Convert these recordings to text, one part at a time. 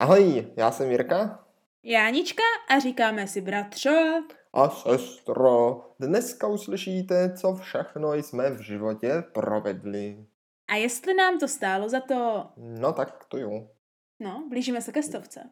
Ahoj, já jsem Jirka. Jánička a říkáme si bratřo. A sestro, dneska uslyšíte, co všechno jsme v životě provedli. A jestli nám to stálo za to... No tak to jo. No, blížíme se ke stovce.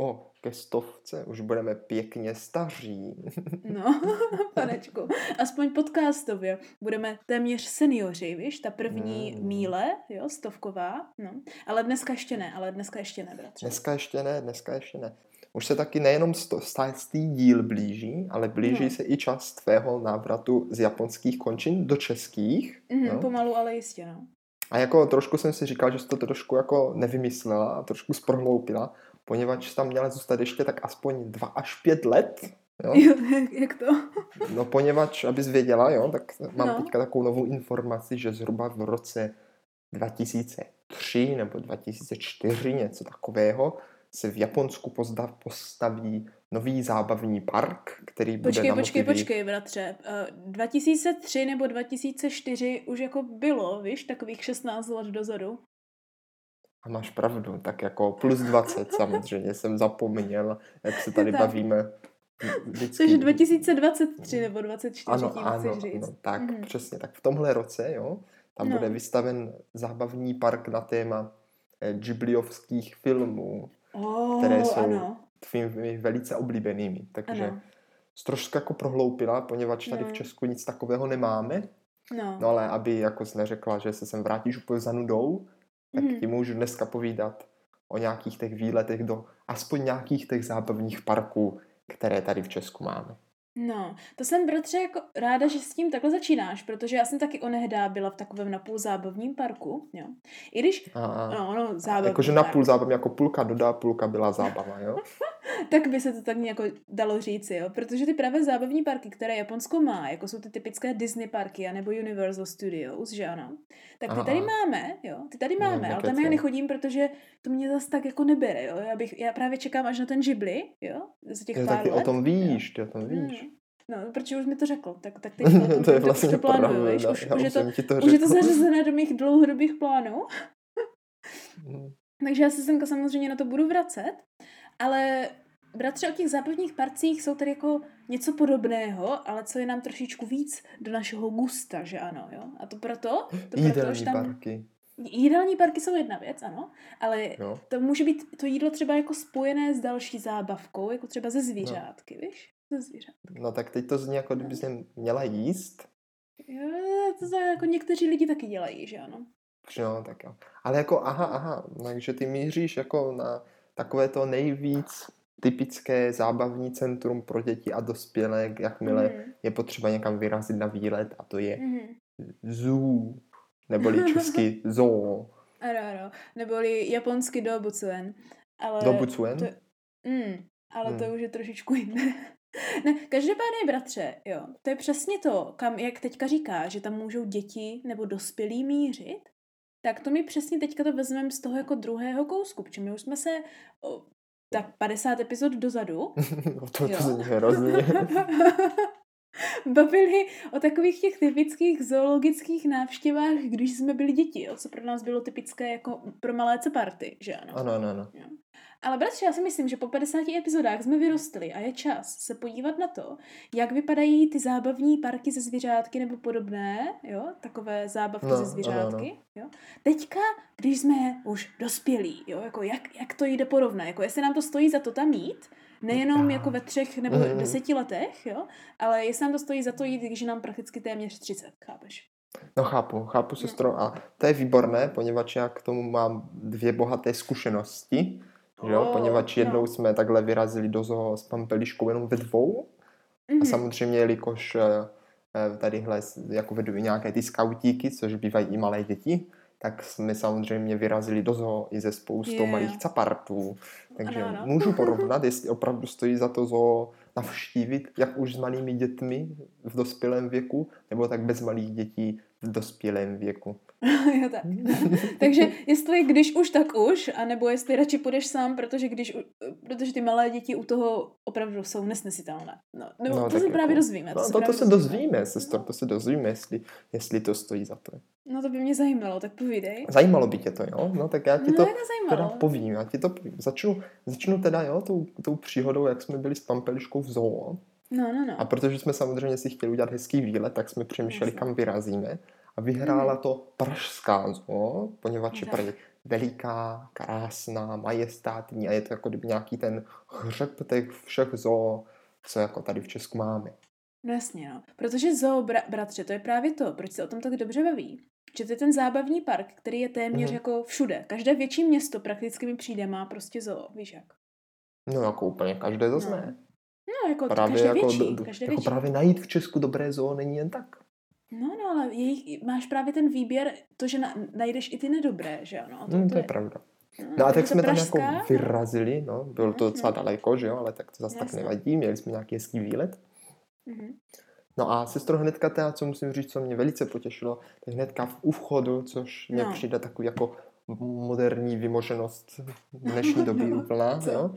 O, ke stovce, už budeme pěkně staří. no, panečku, aspoň podcastově. Budeme téměř seniori, víš, ta první mm. míle, jo, stovková, no. Ale dneska ještě ne, ale dneska ještě ne, bratře. Dneska ještě ne, dneska ještě ne. Už se taky nejenom stý díl blíží, ale blíží no. se i čas tvého návratu z japonských končin do českých. Mm, no. Pomalu, ale jistě, no. A jako trošku jsem si říkal, že jsi to trošku jako nevymyslela a trošku zprohloupila, poněvadž tam měla zůstat ještě tak aspoň dva až pět let. Jo? jo jak to? No poněvadž, abys věděla, jo, tak mám no. teďka takovou novou informaci, že zhruba v roce 2003 nebo 2004, něco takového, se v Japonsku postaví nový zábavní park, který bude Počkej, na počkej, motivy... počkej, bratře. Uh, 2003 nebo 2004 už jako bylo, víš, takových 16 let dozadu. A máš pravdu, tak jako plus 20 samozřejmě jsem zapomněl, jak se tady tak. bavíme. Vždycky. Takže 2023 nebo 2024 ano, tím ano, chceš říct. Ano, tak mm. přesně, tak v tomhle roce, jo, tam no. bude vystaven zábavní park na téma eh, Ghibliovských filmů, oh, které jsou ano. tvými velice oblíbenými. Takže ano. trošku jako prohloupila, poněvadž tady no. v Česku nic takového nemáme. No. no ale aby jako jsi neřekla, že se sem vrátíš úplně za nudou, tak mm. ti můžu dneska povídat o nějakých těch výletech do aspoň nějakých těch zábavních parků, které tady v Česku máme. No, to jsem, bratře, jako ráda, že s tím takhle začínáš, protože já jsem taky onehdá byla v takovém napůl zábavním parku, jo. I když, a, no, no, zábavní Jakože napůl zábavní, jako půlka dodá, půlka byla zábava, jo? tak by se to tak jako dalo říci, jo. Protože ty právě zábavní parky, které Japonsko má, jako jsou ty typické Disney parky, nebo Universal Studios, že ano, tak ty Aha. tady máme, jo, ty tady máme, ale tam já nechodím, protože to mě zase tak jako nebere, jo. Já, bych, já právě čekám až na ten Ghibli, jo, z těch pár tak ty let. o tom víš, ty o tom víš. Hmm. No, protože už mi to řekl, tak, tak teď to, to je vlastně to plánuju, pravda, už, už, už, je to, to už je to zařazené do mých dlouhodobých plánů. hmm. Takže já se semka samozřejmě na to budu vracet, ale bratře, o těch zábavních parcích jsou tady jako něco podobného, ale co je nám trošičku víc do našeho gusta, že ano, jo? A to proto, to proto, že tam... parky. Jídelní parky jsou jedna věc, ano, ale jo. to může být to jídlo třeba jako spojené s další zábavkou, jako třeba ze zvířátky, no. víš? Ze zvířátky. No tak teď to zní jako kdyby no. měla jíst. Jo, to, to jako někteří lidi taky dělají, že ano. Jo, tak jo. Ale jako aha, aha, takže ty míříš jako na takové to nejvíc typické zábavní centrum pro děti a dospělé, jakmile mm. je potřeba někam vyrazit na výlet a to je mm. zoo, neboli česky zoo. Ano, ano, neboli japonsky dobucuen. Ale dobucuen? To, mm, ale mm. to už je trošičku jiné. ne, každopádně, bratře, jo, to je přesně to, kam, jak teďka říká, že tam můžou děti nebo dospělí mířit, tak to mi přesně teďka to vezmeme z toho jako druhého kousku, protože my už jsme se tak 50 epizod dozadu. no to, to zní hrozně. bavili o takových těch typických zoologických návštěvách, když jsme byli děti, jo, co pro nás bylo typické jako pro malé party, že ano? Ano, ano, ano. Jo. Ale bratře, já si myslím, že po 50 epizodách jsme vyrostli a je čas se podívat na to, jak vypadají ty zábavní parky ze zvířátky nebo podobné, jo, takové zábavky no, ze zvířátky, ano, ano. jo. Teďka, když jsme už dospělí, jo, jako jak, jak to jde porovnat, jako jestli nám to stojí za to tam jít, nejenom jako ve třech nebo mm. deseti letech, jo, ale jestli nám to stojí za to jít, když nám prakticky téměř 30, chápeš? No chápu, chápu no. sestro a to je výborné, poněvadž já k tomu mám dvě bohaté zkušenosti, oh, jo, poněvadž jednou no. jsme takhle vyrazili do zoo s pampeliškou jenom ve dvou mm-hmm. a mhm. samozřejmě, jelikož eh, eh, tadyhle jako vedu nějaké ty skautíky, což bývají i malé děti, tak jsme samozřejmě vyrazili do zoo i ze spoustou yeah. malých capartů. Takže ano, ano. můžu porovnat, jestli opravdu stojí za to zoo navštívit, jak už s malými dětmi v dospělém věku, nebo tak bez malých dětí v dospělém věku. jo, tak. Takže jestli když už, tak už, anebo jestli radši půjdeš sám, protože, když, protože ty malé děti u toho opravdu jsou nesnesitelné. No, no, no to se jako, právě dozvíme. To, no, to, to se dozvíme, sestro, to se dozvíme, jestli, jestli to stojí za to. No to by mě zajímalo, tak povídej. Zajímalo by tě to, jo? No tak já ti no, to teda povím, já ti to povím. Začnu, začnu teda, jo, tou, tou příhodou, jak jsme byli s Pampeliškou v zoo. No, no, no. A protože jsme samozřejmě si chtěli udělat hezký výlet, tak jsme přemýšleli, kam vyrazíme. A vyhrála mm. to Pražská zoo, poněvadž je Prahy veliká, krásná, majestátní a je to jako kdyby nějaký ten hřeb těch všech zoo, co jako tady v Česku máme. No jasně, no. Protože zoo, bra- bratře, to je právě to, proč se o tom tak dobře baví. Že to je ten zábavní park, který je téměř mm. jako všude. Každé větší město prakticky mi přijde, má prostě zoo, víš jak. No jako úplně každé zase no. ne. No, jako právě každé jako, větší, každé jako větší. právě najít v Česku dobré zoo není jen tak. No, no, ale jejich, máš právě ten výběr, to, že na, najdeš i ty nedobré, že ano? To, mm, to, to je, je pravda. No, no a tak jsme pražská? tam jako vyrazili, no, bylo to docela no. daleko, že jo, ale tak to zase tak nevadí, měli jsme nějaký hezký výlet. Mm-hmm. No a sestro hnedka teda, co musím říct, co mě velice potěšilo, tak hnedka v vchodu, což mě no. přijde takový jako moderní vymoženost dnešní doby úplná, jo?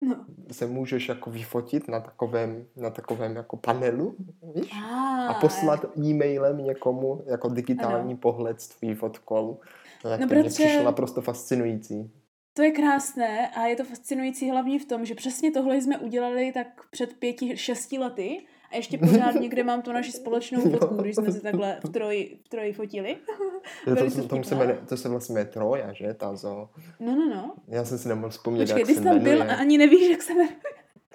no. se můžeš jako vyfotit na takovém, na takovém jako panelu, víš? Ah, a poslat e-mailem někomu jako digitální ano. pohled s tvojí fotkou. No, no, to protože... mě přišlo naprosto fascinující. To je krásné a je to fascinující hlavně v tom, že přesně tohle jsme udělali tak před pěti, šesti lety a ještě pořád někde mám tu naši společnou fotku, když jsme si takhle v troji, v troji fotili. to, to, to, se jmenuje, to se vlastně jmenuje Troja, že? Ta zo. No, no, no. Já jsem si nemohl vzpomnět, Počkej, jak se jmenuje. byl a ani nevíš, jak se jmenuje.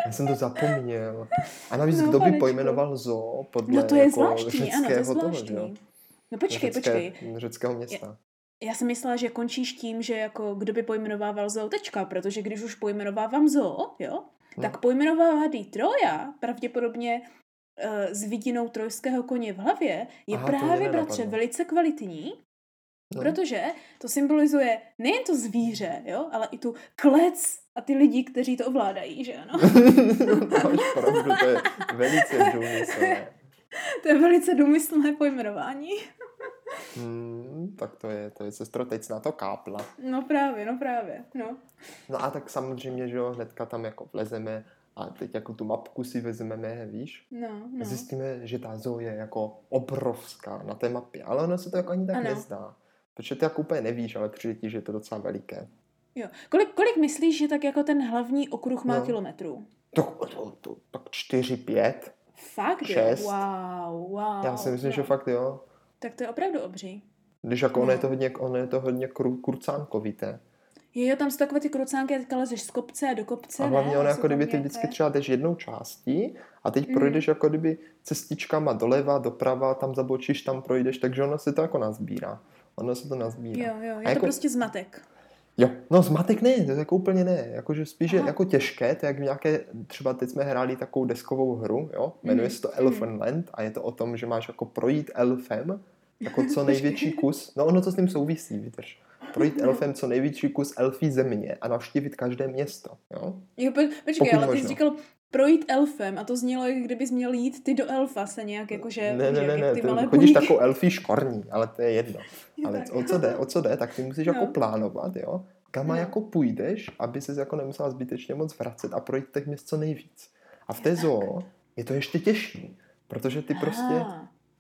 Já jsem to zapomněl. A navíc, no, kdo by pojmenoval zo podle no, to je jako zvláštní, ano, to je zvláštní. Toho, no počkej, řecké, počkej. Řeckého města. Já, já jsem myslela, že končíš tím, že jako kdo by pojmenovával zoo tečka, protože když už pojmenovávám zoo, jo, no. tak pojmenovává Troja pravděpodobně s vidinou trojského koně v hlavě je Aha, právě, bratře, velice kvalitní, no. protože to symbolizuje nejen to zvíře, jo, ale i tu klec a ty lidi, kteří to ovládají, že ano? Máš pravdu, to je velice důmyslné. to je velice důmyslné pojmenování. hmm, tak to je, to je sestro, teď na to kápla. No právě, no právě, no. No a tak samozřejmě, že jo, hnedka tam jako vlezeme a teď jako tu mapku si vezmeme, víš? No, no. Zjistíme, že ta zoo je jako obrovská na té mapě, ale ono se to jako ani tak ano. nezdá. Protože ty jako úplně nevíš, ale přijde ti, že je to docela veliké. Jo. Kolik, kolik myslíš, že tak jako ten hlavní okruh má no. kilometrů? Tak, to, to, tak čtyři, pět. Fakt šest. jo? Wow, wow. Já si myslím, wow. že fakt jo. Tak to je opravdu obří. Když jako no. ono je to hodně, ono je to hodně kru, kurcánkovité. Jo, tam jsou takové ty krucánky, teďka lezeš z kopce do kopce, A hlavně ono jako kdyby ty vždycky třeba jdeš jednou částí a teď mm. projdeš jako kdyby cestičkama doleva, doprava, tam zabočíš, tam projdeš, takže ono se to jako nazbírá. Ono se to nazbírá. Jo, jo, je a to jako... prostě zmatek. Jo, no zmatek ne, to je jako úplně ne, jakože spíš je jako těžké, to je jak nějaké, třeba teď jsme hráli takovou deskovou hru, jo, jmenuje mm. se to Elephant Land a je to o tom, že máš jako projít elfem, jako co největší kus, no ono to s tím souvisí, vydrž projít elfem co největší kus elfí země a navštívit každé město. Jo? Jo, po, počkej, Pokud ale ty jsi říkal projít elfem a to znělo, jak kdybys měl jít ty do elfa se nějak jakože... Ne, ne, ne, ne, ty malé chodíš takovou elfí škorní, ale to je jedno. Ale o co jde, o co jde, tak ty musíš no. jako plánovat, jo? Kam no. jako půjdeš, aby ses jako nemusela zbytečně moc vracet a projít těch měst co nejvíc. A v té zoo je to ještě těžší, protože ty prostě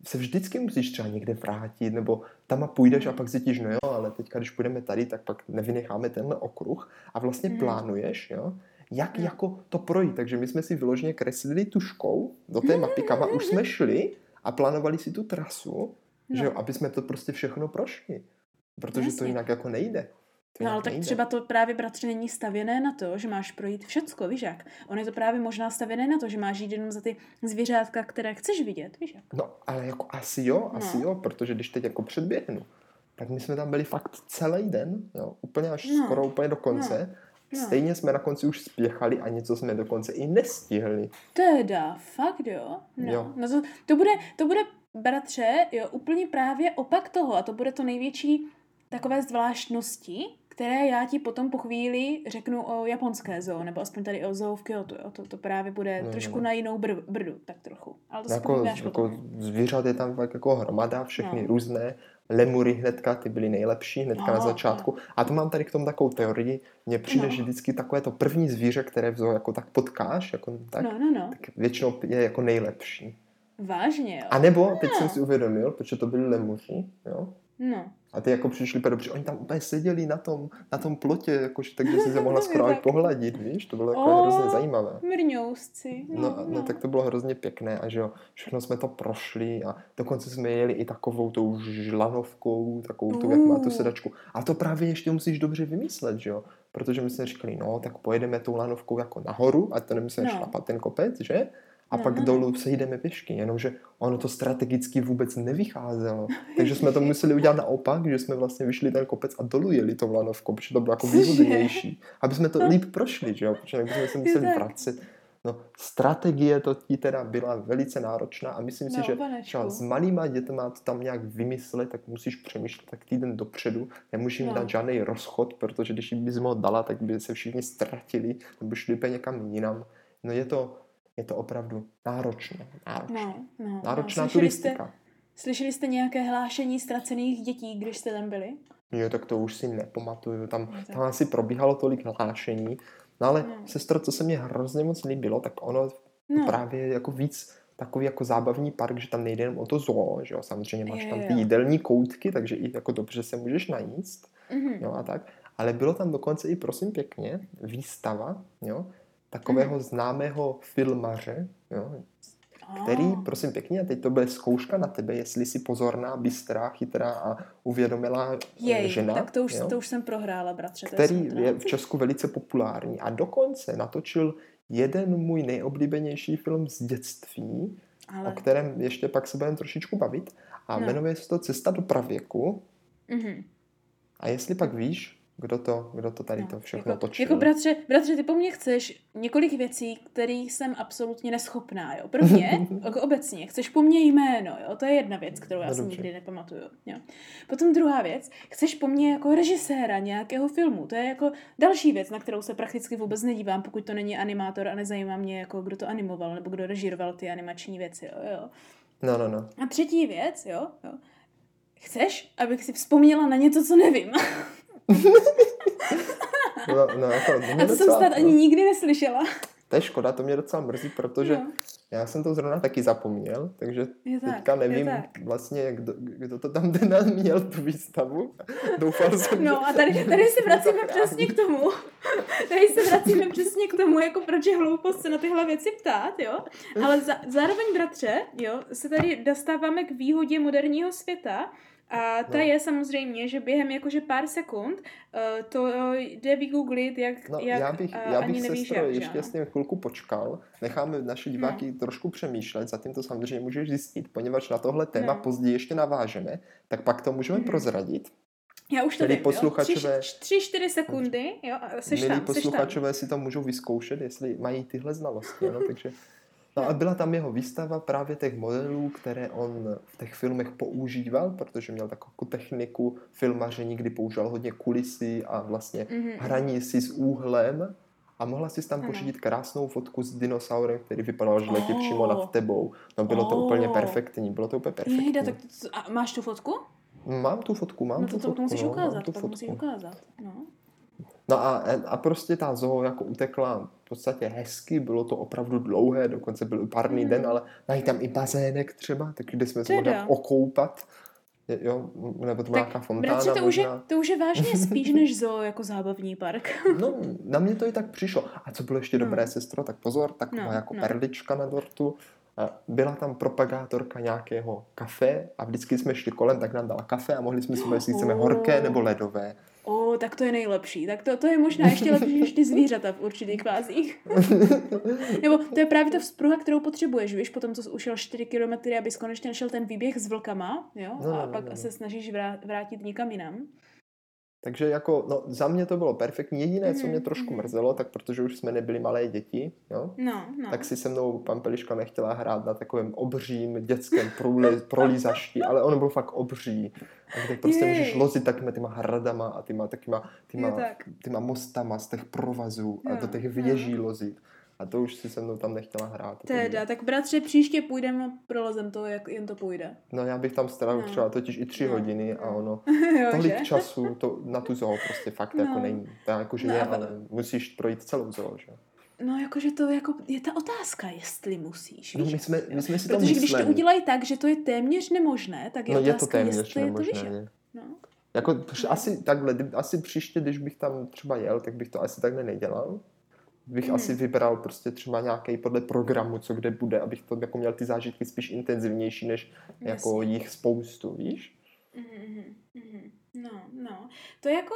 se vždycky musíš třeba někde vrátit, nebo tam a půjdeš a pak zjistíš, no jo, ale teďka, když půjdeme tady, tak pak nevynecháme tenhle okruh a vlastně mm. plánuješ, jo, jak mm. jako to projít. Takže my jsme si vyloženě kreslili tuškou do té mapy, kam už jsme šli a plánovali si tu trasu, no. že jo, aby jsme to prostě všechno prošli. Protože Jasně. to jinak jako nejde. To no ale tak nejde. třeba to právě, bratře, není stavěné na to, že máš projít všecko, víš jak? On je to právě možná stavěné na to, že máš jít jenom za ty zvířátka, které chceš vidět, víš jak? No, ale jako asi jo, asi no. jo, protože když teď jako předběhnu, tak my jsme tam byli fakt celý den, jo, úplně až no. skoro úplně do konce. No. No. Stejně jsme na konci už spěchali a něco jsme dokonce i nestihli. Teda, fakt jo? No, jo. no to, to, bude, to bude, bratře, jo, úplně právě opak toho a to bude to největší takové zvláštnosti, které já ti potom po chvíli řeknu o japonské zoo, nebo aspoň tady o zoo v Kyoto. Jo. To, to právě bude no, trošku no. na jinou br- brdu, tak trochu. Ale to jako, jako zvířat je tam tak jako hromada, všechny no. různé lemury hnedka, ty byly nejlepší hnedka no, na začátku. No. A to mám tady k tomu takovou teorii. Mně přijde, no. že vždycky takové to první zvíře, které v zoo jako tak potkáš, jako tak, no, no, no. tak většinou je jako nejlepší. Vážně, jo? A nebo, teď no. jsem si uvědomil, protože to byly lemuři, jo? No. A ty jako přišli protože oni tam úplně seděli na tom, na tom plotě, jakože takže si se mohla skoro pohladit, víš, to bylo jako oh, hrozně zajímavé. Mrňousci. No, no, no, tak to bylo hrozně pěkné a že jo, všechno jsme to prošli a dokonce jsme jeli i takovou tou žlanovkou, takovou tu, jak má tu sedačku. A to právě ještě musíš dobře vymyslet, že jo, protože my jsme říkali, no, tak pojedeme tou lanovkou jako nahoru, a to nemusíme no. šlapat ten kopec, že? A no, pak no. dolů se jdeme pěšky, jenomže ono to strategicky vůbec nevycházelo. Takže jsme to museli udělat naopak, že jsme vlastně vyšli ten kopec a dolů jeli to lanovkou, protože to bylo jako výhodnější, aby jsme to no. líp prošli, že jo, protože jsme se museli vracet. No, strategie to ti teda byla velice náročná a myslím si, no, že třeba s malýma dětma to tam nějak vymyslet, tak musíš přemýšlet tak týden dopředu. Nemůžeš no. dát žádný rozchod, protože když bys ho dala, tak by se všichni ztratili nebo šli úplně někam jinam. No je to, je to opravdu náročné. náročné. No, no, Náročná no. turistika. Jste, slyšeli jste nějaké hlášení ztracených dětí, když jste tam byli? Jo, tak to už si nepamatuju. Tam, no, tam asi probíhalo tolik hlášení. No ale no. sestro, co se mi hrozně moc líbilo, tak ono no. právě jako víc takový jako zábavní park, že tam nejde jenom o to zoo, že jo, samozřejmě máš je, tam ty jídelní koutky, takže i jako dobře se můžeš najíst, mm-hmm. jo, a tak. Ale bylo tam dokonce i, prosím pěkně, výstava, jo, takového hmm. známého filmaře, jo, který, prosím pěkně, a teď to bude zkouška na tebe, jestli jsi pozorná, bystrá, chytrá a uvědomila eh, Jej, žena. tak to už, jo, to už jsem prohrála, bratře. Který je, je v Česku velice populární a dokonce natočil jeden můj nejoblíbenější film z dětství, Ale... o kterém ještě pak se budeme trošičku bavit a no. jmenuje se to Cesta do pravěku. Mm-hmm. A jestli pak víš, kdo to, kdo to tady no, to všechno jako, točil. Jako bratře, bratře, ty po mně chceš několik věcí, kterých jsem absolutně neschopná, jo. Prvně, jako obecně, chceš po mně jméno, jo, to je jedna věc, kterou já si nikdy nepamatuju, jo. Potom druhá věc, chceš po mně jako režiséra nějakého filmu, to je jako další věc, na kterou se prakticky vůbec nedívám, pokud to není animátor a nezajímá mě, jako kdo to animoval, nebo kdo režíroval ty animační věci, jo, jo. No, no, no. A třetí věc, jo, jo. Chceš, abych si vzpomněla na něco, co nevím. no, no, jako, A to docela, jsem snad no. ani nikdy neslyšela. To je škoda, to mě docela mrzí, protože no. já jsem to zrovna taky zapomněl, takže je tak, teďka nevím vlastně, kdo, kdo to tam teda měl tu výstavu. Doufal jsem, No a tady, tady se vracíme přesně k tomu. Tady se vracíme přesně k tomu, jako proč je hloupost se na tyhle věci ptát, jo. Ale za, zároveň, bratře, jo, se tady dostáváme k výhodě moderního světa, a ta no. je samozřejmě, že během jakože pár sekund uh, to jde vygooglit, jak, no, jak já bych, uh, já bych ani nevíš, jak, ještě s tím chvilku počkal, necháme naše diváky no. trošku přemýšlet, zatím to samozřejmě můžeš zjistit, poněvadž na tohle téma no. později ještě navážeme, tak pak to můžeme mm. prozradit. Já už to vím, posluchačové, tři, čtyři sekundy, jo, seš milí tam, posluchačové tam. si to můžou vyzkoušet, jestli mají tyhle znalosti, no, takže No a byla tam jeho výstava právě těch modelů, které on v těch filmech používal, protože měl takovou techniku filmaření, kdy používal hodně kulisy a vlastně mm-hmm. hraní si s úhlem a mohla si tam pořídit krásnou fotku s dinosaurem, který vypadal, že letí oh. přímo nad tebou. No bylo oh. to úplně perfektní, bylo to úplně perfektní. Jejda, tak to, a máš tu fotku? Mám tu fotku, mám no to, tu fotku. To musíš no, ukázat, to fotku. musíš ukázat. No. No a, a prostě ta zoo jako utekla v podstatě hezky, bylo to opravdu dlouhé, dokonce byl párný mm. den, ale mají tam i bazének třeba, tak kde jsme se mohli okoupat. Jo, nebo to byla nějaká fontána bratře, to, už je, to už je vážně spíš než zoo jako zábavní park. no, na mě to i tak přišlo. A co bylo ještě no. dobré, sestro, tak pozor, taková no, jako no. perlička na dortu. Byla tam propagátorka nějakého kafe a vždycky jsme šli kolem, tak nám dala kafe a mohli jsme si jestli chceme horké nebo ledové. O, tak to je nejlepší. Tak to, to je možná ještě lepší než ty zvířata v určitých fázích. Nebo to je právě ta vzpruha, kterou potřebuješ, víš, potom co ušel 4 kilometry, abys konečně našel ten výběh s vlkama, jo, no, a no, pak no, no. se snažíš vrátit někam jinam. Takže jako, no, za mě to bylo perfektní. Jediné, mm-hmm. co mě mhm, trošku mm-hmm. mrzelo, tak protože už jsme nebyli malé děti, jo, no, no. tak si se mnou pan Peliška nechtěla hrát na takovém obřím dětském prolízašti, ale on byl fakt obří. Kde prostě Jej. můžeš lozit takýma těma hradama a tyma, takýma, tyma, tyma mostama z těch provazů a do těch věží lozit. A to už si se mnou tam nechtěla hrát. Teda, tak bratře, příště půjdeme a prolezem to, jak jen to půjde. No já bych tam strávil no. třeba totiž i tři no. hodiny a ono, jo, tolik že? času to, na tu zoo prostě fakt no. jako není. To jako, že no, je, ale musíš projít celou zoo, že? No, jakože to jako, je ta otázka, jestli musíš. No, víš? No, my jsme, my jsme si Protože to když to udělají tak, že to je téměř nemožné, tak je no, otázka, je to téměř jestli nemožné, je to vyšet. No. Jako, no. asi takhle, asi příště, když bych tam třeba jel, tak bych to asi takhle nedělal. Bych hmm. asi vybral prostě třeba nějaký podle programu, co kde bude, abych to jako měl ty zážitky spíš intenzivnější, než Jasně. jako jich spoustu, víš? Mm-hmm. Mm-hmm. No, no. To jako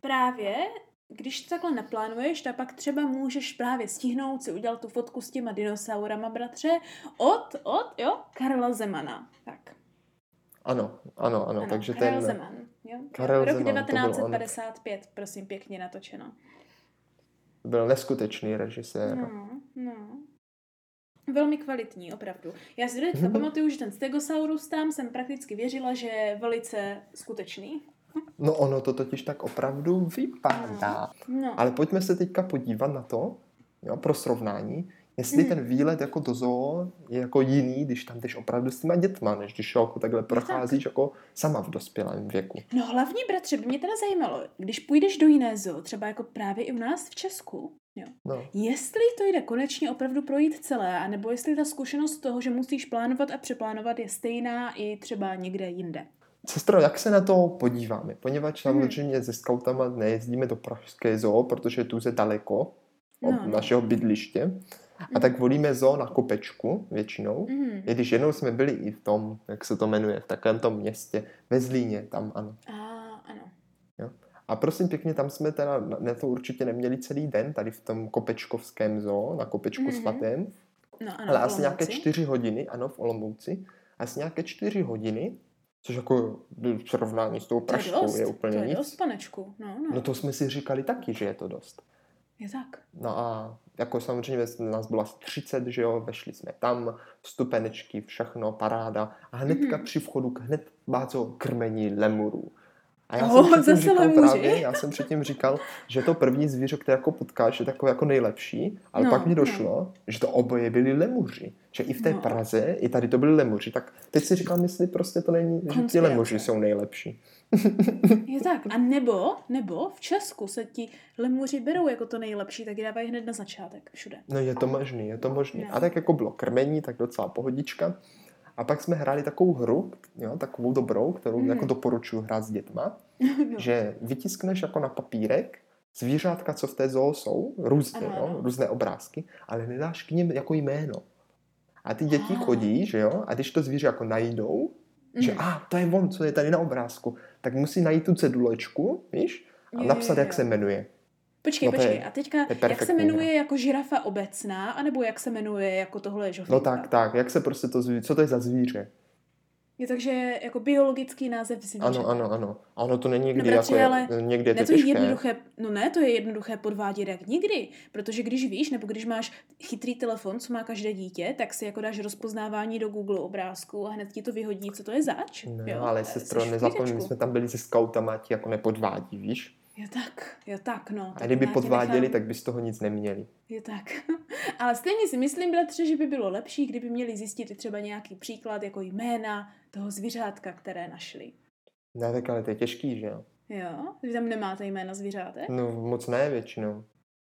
právě když to takhle naplánuješ, tak pak třeba můžeš právě stihnout si udělat tu fotku s těma dinosaurama, bratře, od, od, jo, Karla Zemana. Tak. Ano, ano, ano, ano takže Karel ten... Zeman, jo. Karel Rok Zeman, 1955, prosím, pěkně natočeno. Byl neskutečný režisér. No, no. Velmi kvalitní, opravdu. Já si teďka pamatuju, že ten Stegosaurus tam jsem prakticky věřila, že je velice skutečný. No ono to totiž tak opravdu vypadá. No. no. Ale pojďme se teďka podívat na to, jo, pro srovnání, jestli mm. ten výlet jako do zoo je jako jiný, když tam jdeš opravdu s těma dětma, než když jako takhle procházíš tak. jako sama v dospělém věku. No hlavně, bratře, by mě teda zajímalo, když půjdeš do jiné zoo, třeba jako právě i u nás v Česku, Jo. No. Jestli to jde konečně opravdu projít celé, anebo jestli ta zkušenost toho, že musíš plánovat a přeplánovat, je stejná i třeba někde jinde. Sestro, jak se na to podíváme? Poněvadž hmm. samozřejmě se scoutama nejezdíme do Pražské zoo, protože tu je daleko od no, no. našeho bydliště. A tak volíme zoo na Kopečku většinou. Mm. I když jednou jsme byli i v tom, jak se to jmenuje, v takovém tom městě, ve Zlíně, tam ano. A, ano. Jo. A prosím pěkně, tam jsme teda na to určitě neměli celý den, tady v tom Kopečkovském zoo, na Kopečku mm. svatém. No, ano, Ale asi nějaké čtyři hodiny, ano, v Olomouci. Asi nějaké čtyři hodiny Což jako v srovnání s tou Pražskou je, je úplně to je nic. dost, panečku. No, no. no to jsme si říkali taky, že je to dost. Je tak. No a jako samozřejmě nás bylo asi 30, že jo, vešli jsme tam, stupenečky, všechno, paráda. A hnedka mm-hmm. při vchodu hned báco krmení lemurů. A já, oh, jsem předtím říkal právě, já jsem předtím říkal, že to první zvíře, které jako potkáš, je takové jako nejlepší, ale no, pak mi došlo, no. že to oboje byli lemuři. Že i v té no. Praze, i tady to byli lemuři. Tak teď si říkám, jestli prostě to není, že ti lemuři jsou nejlepší. je tak. A nebo, nebo v Česku se ti lemuři berou jako to nejlepší, tak je dávají hned na začátek všude. No je to možný, je to možný. A tak jako bylo krmení, tak docela pohodička. A pak jsme hráli takovou hru, jo, takovou dobrou, kterou mm. jako doporučuji hrát s dětma, no. že vytiskneš jako na papírek zvířátka, co v té zoo jsou, různé, ano, jo, různé obrázky, ale nedáš k ním jako jméno. A ty děti ah. chodí, že jo, a když to zvíře jako najdou, mm. že a ah, to je on, co je tady na obrázku, tak musí najít tu cedulečku, víš, a jo, napsat, jo, jo. jak se jmenuje. Počkej, no počkej, je, a teďka, jak se jmenuje hra. jako žirafa obecná, anebo jak se jmenuje jako tohle žoflíka? No tak, tak, jak se prostě to zvíře, co to je za zvíře? Je takže jako biologický název zvíře. Ano, ano, ano. A ono to není někdy no, jako, ale někdy je to, ne, to je jednoduché, no ne, to je jednoduché podvádět jak nikdy, protože když víš, nebo když máš chytrý telefon, co má každé dítě, tak si jako dáš rozpoznávání do Google obrázku a hned ti to vyhodí, co to je zač. No, jo? ale sestro, nezapomeň, my jsme tam byli se scoutama, ti jako nepodvádí, víš? Jo tak, jo tak, no. A kdyby podváděli, nechám... tak by z toho nic neměli. Jo tak. Ale stejně si myslím, bratře, že by bylo lepší, kdyby měli zjistit třeba nějaký příklad jako jména toho zvířátka, které našli. No tak ale to je těžký, že jo? Jo? Vy tam nemáte jména zvířátek? No moc ne většinou.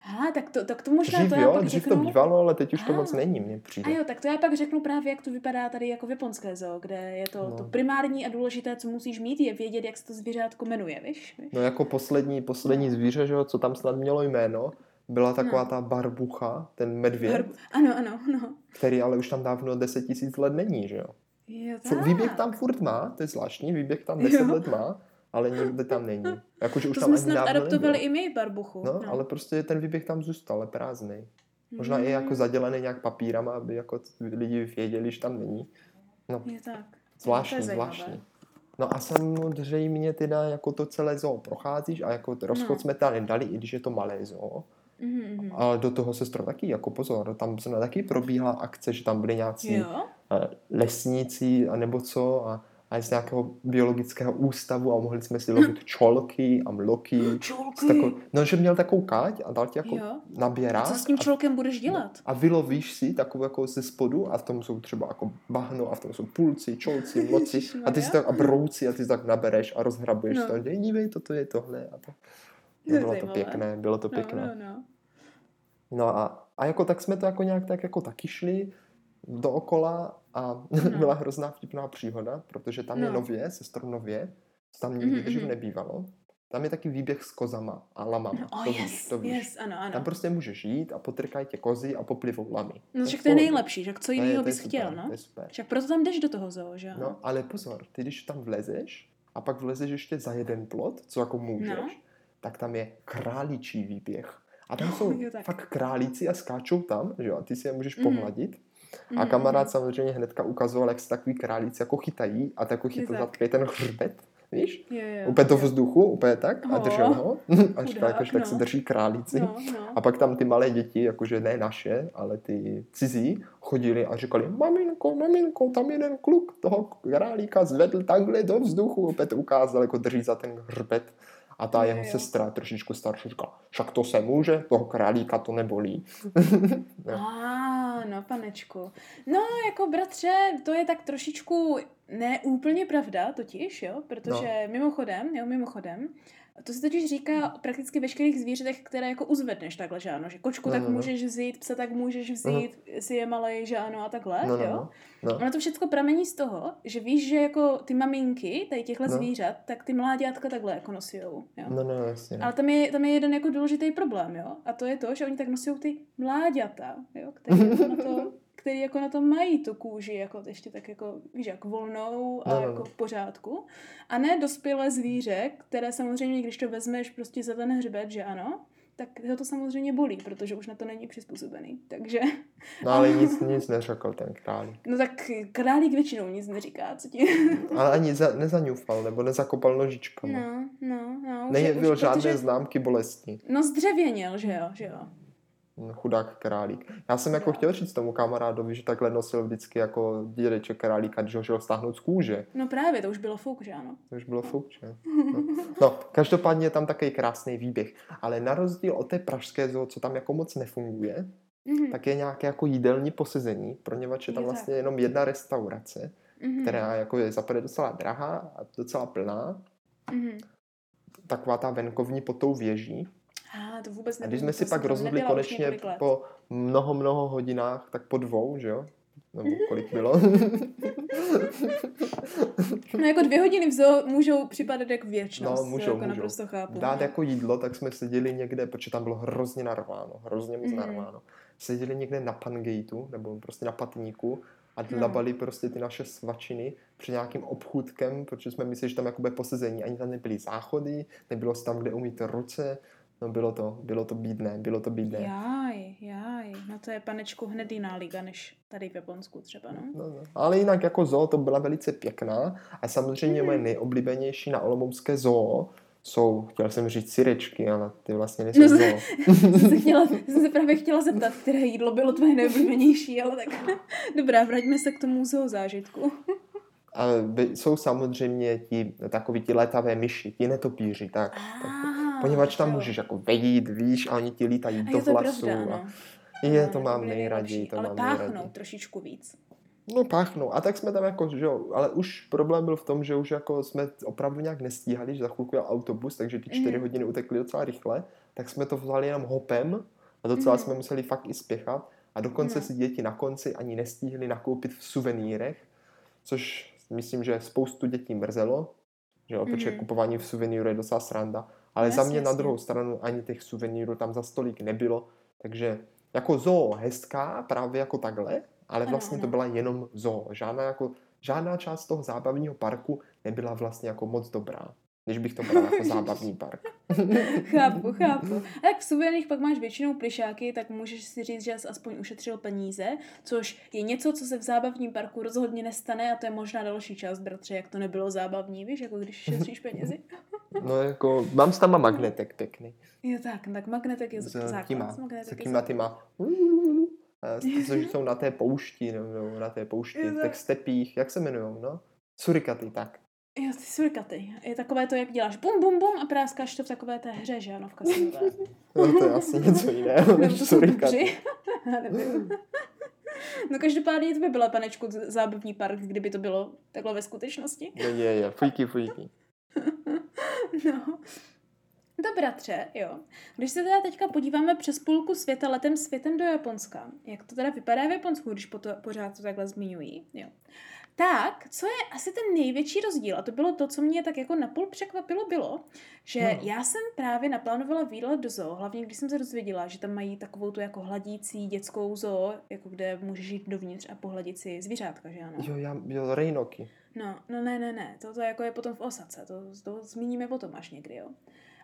Aha, tak to, tak to možná dřív, to já jo, pak dřív řeknu... to bývalo, ale teď už to moc není, mně přijde. A jo, tak to já pak řeknu právě, jak to vypadá tady jako v japonské zoo, kde je to, no. to primární a důležité, co musíš mít, je vědět, jak se to zvířátko jmenuje, víš? víš? No jako poslední, poslední no. zvíře, že jo, co tam snad mělo jméno, byla taková no. ta barbucha, ten medvěd. Barbu... Ano, ano, no. Který ale už tam dávno 10 tisíc let není, že jo? Jo. Výběh tam furt má, to je zvláštní, výběh tam 10 jo. let má, ale nikde tam není. Jako, že už to tam jsme snad adaptovali nebyl. i my barbuchu. No, no, ale prostě ten výběh tam zůstal, prázdný. Možná mm. i jako zadělený nějak papírama, aby jako lidi věděli, že tam není. No, je tak. Zvláštní, je zvláštní. No a samozřejmě teda jako to celé zoo procházíš a jako rozchod no. jsme tam nedali, i když je to malé zoo. Mm-hmm. Ale do toho sestro taky, jako pozor, tam se taky probíhala akce, že tam byli nějací jo? Eh, lesníci a nebo co a a z nějakého biologického ústavu a mohli jsme si lovit čolky a mloky. Čolky. Takovou, no, že měl takovou káť a dal ti jako Jo. naběrák. Co s tím a- čolkem budeš dělat? a vylovíš si takovou jako ze spodu a v tom jsou třeba jako bahno a v tom jsou půlci, čolci, moci a ty si tak a brouci a ty si tak nabereš a rozhrabuješ No. to. Dívej, toto je tohle a to. Je No, bylo to pěkné, bylo to No, pěkné. no, no. No a, a jako tak jsme to jako nějak tak jako taky šli dookola a No. byla hrozná vtipná příhoda, protože tam je No. nově, se Nově, tam nikdy Mhm, dřív mhm. nebývalo. Tam je taky výběh s kozama a lamama. No, oh, to yes, víš, to víš. yes, ano, ano. Tam prostě můžeš jít a potrkají tě kozy a poplivou lamy. No je však v to je nejlepší, že co je- jiného je bys super, chtěl, no? To je super. Však proto tam jdeš do toho zoo, že? No, ale pozor, ty když tam vlezeš a pak vlezeš ještě za jeden plot, co jako můžeš, No. Tak tam je králičí výběh. A tam jsou Jo, tak. fakt králíci a skáčou tam, že jo, a ty si je můžeš Mhm. pohladit. A Mhm, kamarád mhm. samozřejmě hnedka ukazoval, jak se takový králíci jako chytají a tak chytil za ten hřbet, víš? Jo, jo, Úplně do vzduchu, úplně tak a Oh. držel ho a říkal, Chudák, jako, že tak se no. drží králíci. No, no. A pak tam ty malé děti, jakože ne naše, ale ty cizí, chodili a říkali, maminko, maminko, tam jeden kluk toho králíka zvedl takhle do vzduchu. Opět ukázal, jako drží za ten hřbet. A ta jeho sestra, trošičku starší, říkala, však to se může, toho králíka to nebolí. Jo. A, no, panečku. No, jako bratře, to je tak trošičku neúplně pravda, totiž, jo, protože No. mimochodem, jo, mimochodem, to se totiž říká o prakticky veškerých zvířatech, které jako uzvedneš takhle, že ano, že kočku No, tak no, no. můžeš vzít, psa tak můžeš vzít, si je malej, že ano, a takhle, No, no, jo. no. no. Ono to všechno pramení z toho, že víš, že jako ty maminky, tady těchhle No. zvířat, tak ty mláďátka takhle jako nosijou, jo. No, no, jasně. No. Ale tam je, tam je jeden jako důležitý problém, jo? A to je to, že oni tak nosí ty mláďata, jo? Který jako na to, který jako na to mají tu kůži, jako ještě tak jako, víš, jak volnou a No, no, jako no. v pořádku. A ne dospělé zvíře, které samozřejmě, když to vezmeš prostě za ten hřbet, že ano, tak ho to samozřejmě bolí, protože už na to není přizpůsobený. Takže, no ale nic, nic neřekl ten králík. no tak králík většinou nic neříká, co ti... Ale ani za, nezaňufal, nebo nezakopal nožičkama. No, no, no. Nejevil žádné protože- známky bolesti. No zdřevěněl, že jo, že jo. Chudák králík. Já jsem jako chtěl říct tomu kamarádovi, že takhle nosil vždycky jako dědeček králíka, když ho šel stáhnout z kůže. No právě, to už bylo fuk, že ano. To už bylo fouče. No. no, každopádně je tam takový krásný výběh. Ale na rozdíl od té pražské zoo, co tam jako moc nefunguje, Mhm. tak je nějaké jako jídelní posezení, poněvadž je tam Je tak. vlastně jenom jedna restaurace, Mhm. která jako je zaprvé docela drahá a docela plná. Mhm. Taková ta venkovní pod tou věží. A to vůbec A když jsme si jsem pak rozhodli konečně po mnoho, mnoho hodinách, tak po dvou, že jo? Nebo kolik bylo? No jako dvě hodiny v zoo můžou připadat jako věčnost. No, můžou, jako můžou. naprosto chápu. Dát no. jako jídlo, tak jsme seděli někde, protože tam bylo hrozně narváno, hrozně moc Mhm. narváno. Seděli někde na Pangeitu, nebo prostě na patníku a No. dlabali prostě ty naše svačiny před nějakým obchůdkem, protože jsme mysleli, že tam jako bude posezení. Ani tam nebyly záchody, nebylo se tam, kde umít ruce, no bylo to, bylo to bídné, bylo to bídné. Jaj, jaj. No to je panečku hned jiná liga, než tady v Japonsku třeba, no. No, no. Ale jinak jako zoo to byla velice pěkná a samozřejmě Mhm. moje nejoblíbenější na Olomoucké zoo jsou, chtěl jsem říct syrečky, ale ty vlastně nejsou No, zoo. jsem, se chtěla, jsem se právě chtěla zeptat, které jídlo bylo tvoje nejoblíbenější, ale tak dobrá, vraťme se k tomu zoo zážitku. By- jsou samozřejmě ti takový ti letavé myši, ti netopíři, tak. tak Ah, poněvadž tam můžeš jako vejít, víš, a oni ti lítají do je to vlasů. pravda, a je, to mám nejraději, to Ale mám páchnou nejraději. trošičku víc. No páchnou. A tak jsme tam jako, že jo, ale už problém byl v tom, že už jako jsme opravdu nějak nestíhali, že za chvilku jel autobus, takže ty čtyři Mhm. hodiny utekly docela rychle, tak jsme to vzali jenom hopem a docela Mhm. jsme museli fakt i spěchat a dokonce No. si děti na konci ani nestihli nakoupit v suvenýrech, což myslím, že spoustu dětí mrzelo, že jo, protože Mhm. kupování v suvenýru je docela sranda, ale za Jasně, mě na jasně. druhou stranu ani těch suvenýrů tam za stolik nebylo, takže jako zoo hezká právě jako takhle, ale Ano, vlastně to ano. byla jenom zoo. Žádná, jako, žádná část toho zábavního parku nebyla vlastně jako moc dobrá, když bych to bral jako zábavní park. Chápu, chápu. A jak v suveréních pak máš většinou plišáky, tak můžeš si říct, že jsi aspoň ušetřil peníze, což je něco, co se v zábavním parku rozhodně nestane a to je možná další část, bratře, jak to nebylo zábavní, víš, jako když šetříš penězi. No jako, mám s tam magnetek pěkný. Jo tak, tak magnetek je S základ. s magnetek takýma těma, eh, což jsou na té poušti, nebo na té poušti, v tak. těch stepích, jak se jmenují, no? Surikaty, tak. Jo, ty surikaty. Je takové to, jak děláš bum, bum, bum a práskáš to v takové té hře, že ano, v kasinové. no to je asi něco jiného než surikaty. no každopádně to by byla, panečku, zábavní park, kdyby to bylo takhle ve skutečnosti. Je, je, je, fujky, fujky. no. To bratře, jo. Když se teda teďka podíváme přes půlku světa letem světem do Japonska, jak to teda vypadá v Japonsku, když po to, pořád to takhle zmiňují, jo. Tak, co je asi ten největší rozdíl, a to bylo to, co mě tak jako napůl překvapilo, bylo, že no. já jsem právě naplánovala výlet do zoo, hlavně když jsem se dozvěděla, že tam mají takovou tu jako hladící dětskou zoo, jako kde můžeš jít dovnitř a pohladit si zvířátka, že ano? Jo, já, jo, rejnoky. No, no ne, ne, ne, to, to jako je potom v Osace, to, to zmíníme potom až někdy, jo.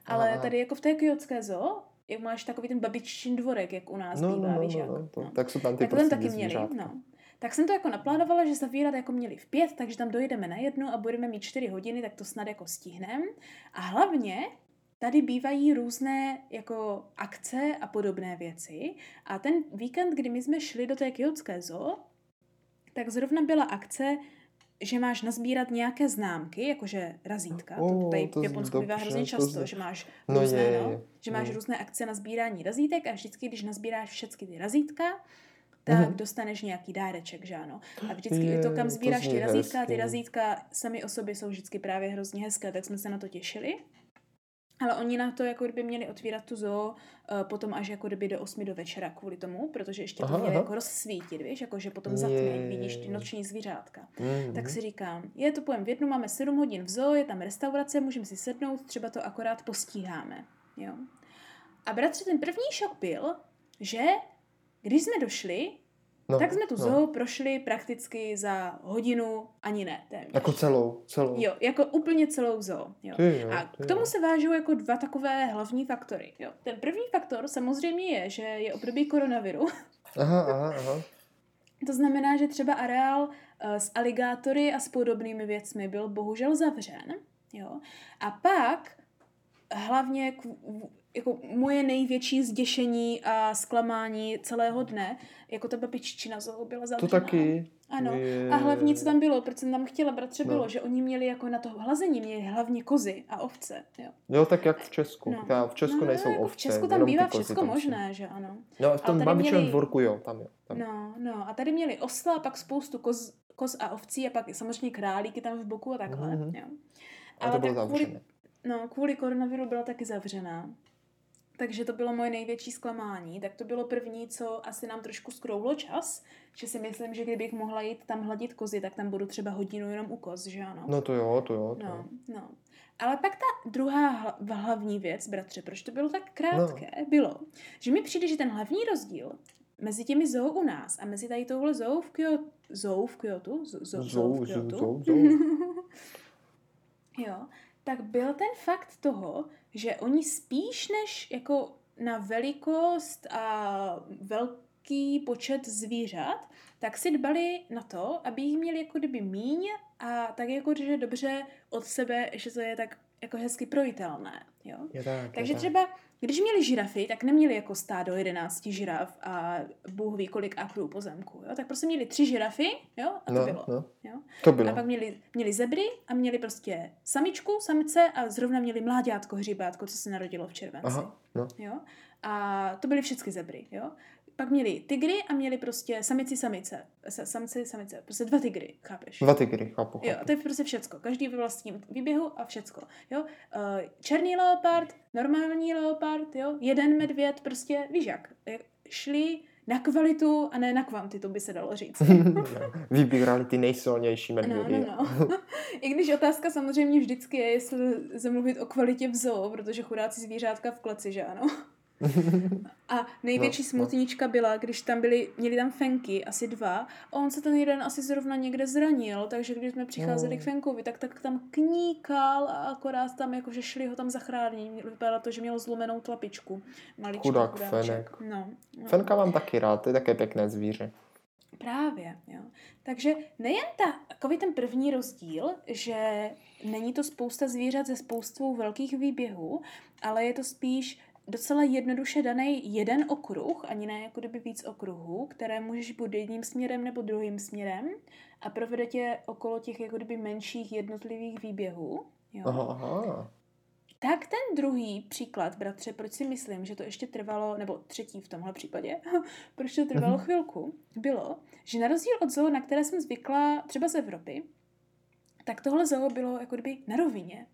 Ale Aha. tady jako v té kyotské zoo, jak máš takový ten babiččin dvorek, jak u nás no, bývá, no, víš, no, jak? no, to, no. Tak jsou tam ty tak tam taky měli, no. Tak jsem to jako naplánovala, že zavírat jako měli v pět, takže tam dojdeme na jednu a budeme mít čtyři hodiny, tak to snad jako stihneme. A hlavně tady bývají různé jako akce a podobné věci. A ten víkend, kdy my jsme šli do té kyotské zoo, tak zrovna byla akce, že máš nazbírat nějaké známky, jakože razítka. Oh, to tady v Japonsku bývá hrozně často, že máš no různé, je, je. No, že máš no. různé akce na sbírání razítek a vždycky, když nazbíráš všechny ty razítka, tak mm-hmm. dostaneš nějaký dáreček, že ano. A vždycky je, to, kam sbíráš to ty razítka, hezky. ty razítka sami o sobě jsou vždycky právě hrozně hezké, tak jsme se na to těšili. Ale oni na to jako kdyby měli otvírat tu zoo uh, potom až jako kdyby do 8 do večera kvůli tomu, protože ještě aha, to měli aha. jako rozsvítit, víš, jako že potom zatmě, vidíš ty noční zvířátka. Mm-hmm. Tak si říkám, je to pojem v jednu, máme 7 hodin v zoo, je tam restaurace, můžeme si sednout, třeba to akorát postíháme, jo. A bratře, ten první šok byl, že když jsme došli, No, tak jsme tu no. zoo prošli prakticky za hodinu, ani ne téměř. Jako celou, celou. Jo, jako úplně celou zoo. Jo. Ty jo, a k tomu jo. se vážou jako dva takové hlavní faktory. Jo. Ten první faktor samozřejmě je, že je období koronaviru. Aha, aha, aha. To znamená, že třeba areál uh, s aligátory a s podobnými věcmi byl bohužel zavřen. Jo. A pak hlavně jako moje největší zděšení a zklamání celého dne, jako ta babiččina byla zavřená. To taky. Ano. Je... A hlavně, co tam bylo, proč jsem tam chtěla, bratře, no. bylo, že oni měli jako na to hlazení, měli hlavně kozy a ovce. Jo, jo tak jak v Česku. No. V Česku no, nejsou jako ovce. V Česku tam bývá všechno možné, že ano. No, v tom babičovém měli... dvorku, jo, tam jo. Tam. No, no, a tady měli osla a pak spoustu koz, koz a ovcí a pak samozřejmě králíky tam v boku a takhle. Mm-hmm. Jo. Ale a to bylo kvůli, no, kvůli koronaviru byla taky zavřená. Takže to bylo moje největší zklamání. Tak to bylo první, co asi nám trošku skrouhlo čas, že si myslím, že kdybych mohla jít tam hladit kozy, tak tam budu třeba hodinu jenom u koz, že ano? No to jo, to jo. To no, no. Ale pak ta druhá hlavní věc, bratře, proč to bylo tak krátké, no. bylo, že mi přijde, že ten hlavní rozdíl mezi těmi zoo u nás a mezi tady touhle zoo v Kyoto, zoo v Kyoto, zoo, zoo, v Kyoto, zoo, zoo. jo, tak byl ten fakt toho, že oni spíš než jako na velikost a velký počet zvířat, tak si dbali na to, aby jich měli jako kdyby míň a tak jako, že dobře od sebe, že to je tak jako hezky projitelné. Jo? Je tak, Takže je tak. Když měli žirafy, tak neměli jako stádo 11 žiraf a bůh ví kolik akrů pozemku, jo? Tak prostě měli tři žirafy, jo? A to no, bylo. No. Jo? To bylo. A pak měli, měli zebry a měli prostě samičku, samice a zrovna měli mláďátko, hřibátko, co se narodilo v červenci. Aha, no. Jo? A to byly všechny zebry, jo? Pak měli tygry a měli prostě samici samice. Samci samice. Prostě dva tygry, chápeš? Dva tygry, chápu, chápu. Jo, to je prostě všecko. Každý ve vlastním výběhu a všecko. Jo? Uh, černý leopard, normální leopard, jo? Jeden medvěd, prostě víš jak. Šli na kvalitu a ne na kvantitu, by se dalo říct. Vybírali ty nejsilnější medvědy. No, no, no. I když otázka samozřejmě vždycky je, jestli zamluvit o kvalitě v zoo, protože chudáci zvířátka v kleci, že ano. A největší no, smutníčka no. byla, když tam byli, měli tam fenky, asi dva, a on se ten jeden asi zrovna někde zranil, takže když jsme přicházeli no. k fenkovi, tak, tak tam kníkal a akorát tam jakože šli ho tam zachránit. Vypadalo to, že měl zlomenou tlapičku. Maličký Chudák fenek. No, no. Fenka mám taky rád, to je také pěkné zvíře. Právě, jo. Takže nejen ta, takový ten první rozdíl, že není to spousta zvířat ze spoustvou velkých výběhů, ale je to spíš docela jednoduše daný jeden okruh, ani ne jako kdyby víc okruhů, které můžeš buď jedním směrem nebo druhým směrem a provede tě okolo těch jako kdyby menších jednotlivých výběhů. Jo. Aha, aha. Tak ten druhý příklad, bratře, proč si myslím, že to ještě trvalo, nebo třetí v tomhle případě, proč to trvalo mm-hmm. chvilku, bylo, že na rozdíl od zoo, na které jsem zvykla třeba z Evropy, tak tohle zoo bylo jako kdyby na rovině.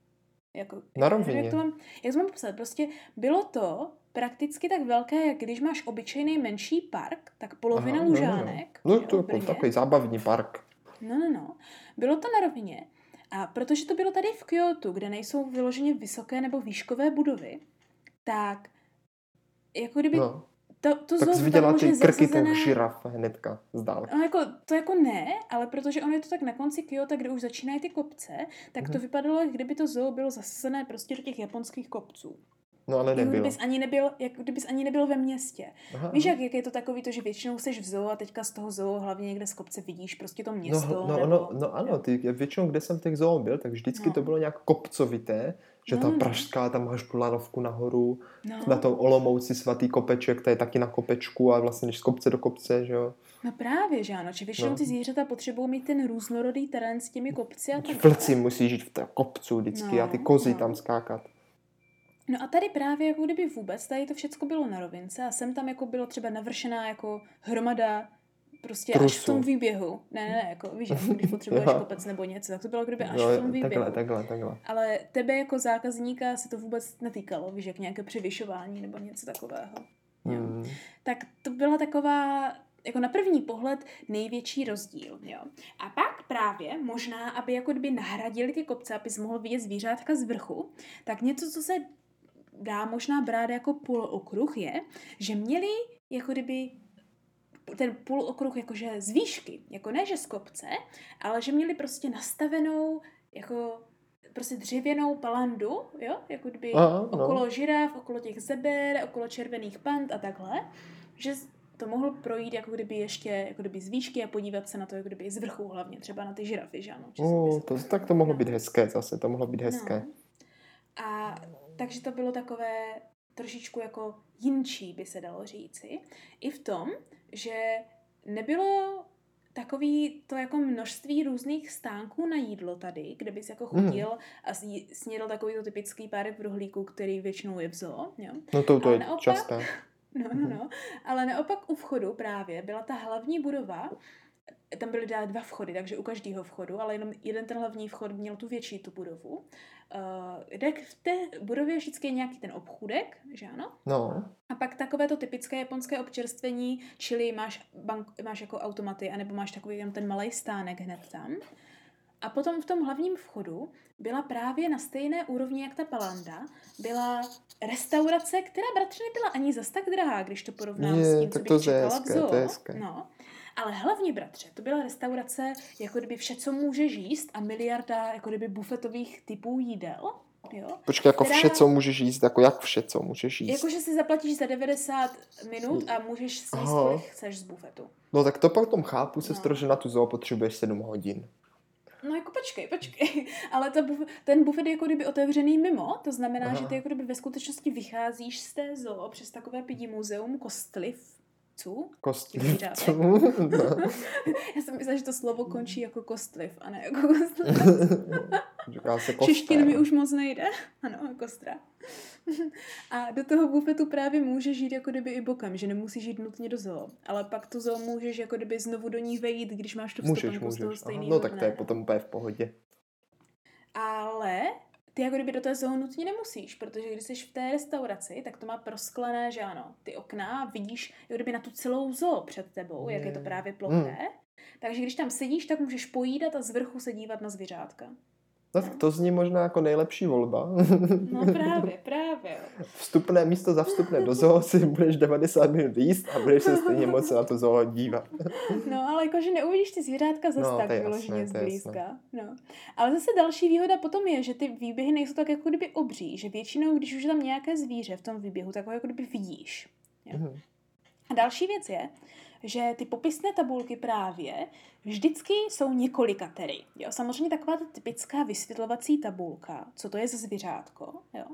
Jako, na rovině. Jak to, mám, jak to mám popsat? Prostě bylo to prakticky tak velké, jak když máš obyčejný menší park, tak polovina Aha, lužánek. No, no. no to je jako takový zábavní park. No, no, no. Bylo to na rovině. A protože to bylo tady v Kyoto, kde nejsou vyloženě vysoké nebo výškové budovy, tak jako kdyby no. To, to tak jsi viděla ty krky zasazené... těch žiraf hnedka z dálky. No, jako, to jako ne, ale protože ono je to tak na konci Kyoto, kde už začínají ty kopce, tak mm-hmm. to mhm. vypadalo, jak kdyby to zoo bylo zasazené prostě do těch japonských kopců. No ale nebyl. Kdybys ani nebyl, jak kdybys ani nebyl ve městě. Aha, Víš, jak, jak je to takový to, že většinou jsi v zoo a teďka z toho zoo hlavně někde z kopce vidíš prostě to no, město. No, no, nebo... no, no ano, ty, většinou, kde jsem v těch zoo byl, tak vždycky no. to bylo nějak kopcovité, že no, ta no. pražská, tam máš tu lanovku nahoru, no. na tom Olomouci svatý kopeček, to je taky na kopečku a vlastně než z kopce do kopce, že jo. No právě, že ano, že většinou no. ty zvířata potřebují mít ten různorodý terén s těmi kopci a tak. Vlci musí žít v té kopcu vždycky no, a ty kozy no. tam skákat. No a tady právě jako kdyby vůbec, tady to všechno bylo na rovince a sem tam jako bylo třeba navršená jako hromada prostě Trusu. až v tom výběhu. Ne, ne, ne, jako víš, jako když potřebuješ kopec nebo něco, tak to bylo kdyby až no, v tom výběhu. Takhle, takhle, takhle. Ale tebe jako zákazníka se to vůbec netýkalo, víš, jak nějaké převyšování nebo něco takového. Hmm. Tak to byla taková jako na první pohled největší rozdíl. Jo. A pak právě možná, aby jako kdyby nahradili ty kopce, aby mohl vidět zvířátka z vrchu, tak něco, co se dá možná brát jako půlokruh, je, že měli jako kdyby ten půlokruh jakože z výšky, jako ne, že z kopce, ale že měli prostě nastavenou jako prostě dřevěnou palandu, jo, jako kdyby Aha, no. okolo žiraf, okolo těch zeber, okolo červených pand a takhle, že to mohl projít jako kdyby ještě jako kdyby z výšky a podívat se na to jako kdyby z vrchu hlavně, třeba na ty žirafy, že ano? Oh, to, tak to mohlo být hezké zase, to mohlo být hezké. No. A takže to bylo takové trošičku jako jinčí, by se dalo říci. I v tom, že nebylo takový to jako množství různých stánků na jídlo tady, kde bys jako mhm. chodil mm. a snědl takový to typický párek v rohlíku, který většinou je v zoo. Jo? No to, to je naopak, časté. No, no, no. Ale naopak u vchodu právě byla ta hlavní budova, tam byly dva vchody, takže u každého vchodu, ale jenom jeden ten hlavní vchod měl tu větší tu budovu kde eh, v té budově vždycky je nějaký ten obchůdek, že ano? No. A pak takové to typické japonské občerstvení, čili máš, bank, máš jako automaty, anebo máš takový jenom ten malý stánek hned tam. A potom v tom hlavním vchodu byla právě na stejné úrovni jak ta palanda, byla restaurace, která bratře nebyla ani zas tak drahá, když to porovnám Je, s tím, co bych to čekala v zoo. No. Ale hlavně, bratře, to byla restaurace, jako kdyby vše, co můžeš jíst a miliarda jako kdyby bufetových typů jídel. Jo? Počkej, jako která... vše, co můžeš jíst, jako jak vše, co můžeš jíst? Jakože si zaplatíš za 90 minut a můžeš si jíst, kolik chceš z bufetu. No tak to pak tom chápu, sestro, no. že na tu zoo potřebuješ 7 hodin. No jako počkej, počkej. Ale ta buf- ten bufet je jako kdyby otevřený mimo, to znamená, Aha. že ty jako kdyby ve skutečnosti vycházíš z té zoo přes takové pidi muzeum Kostliv, co? Kostliv. no. Já jsem myslela, že to slovo končí jako kostliv a ne jako kostliv. Říká se mi už moc nejde. Ano, kostra. A do toho bufetu právě můžeš jít jako kdyby i bokem, že nemusíš jít nutně do zoo. Ale pak tu zoo můžeš jako kdyby znovu do ní vejít, když máš tu vstupenku z toho stejného No tak to je potom úplně v pohodě. Ale ty jako kdyby do té zoo nutně nemusíš, protože když jsi v té restauraci, tak to má prosklené, že ano, ty okna, vidíš jako kdyby na tu celou zoo před tebou, jak je to právě ploché. Hmm. Takže když tam sedíš, tak můžeš pojídat a z vrchu se dívat na zvířátka. No, tak to zní možná jako nejlepší volba. No právě, právě. Vstupné místo za vstupné do zoo si budeš 90 minut jíst a budeš se stejně moc na to zoo dívat. No ale jakože neuvidíš ty zvířátka zase no, tak vyloženě zblízka. No. Ale zase další výhoda potom je, že ty výběhy nejsou tak jako kdyby obří, že většinou, když už je tam nějaké zvíře v tom výběhu, tak ho jako kdyby vidíš. Mm-hmm. A další věc je, že ty popisné tabulky právě vždycky jsou několikatery. Jo? Samozřejmě taková ta typická vysvětlovací tabulka, co to je za zvířátko, jo?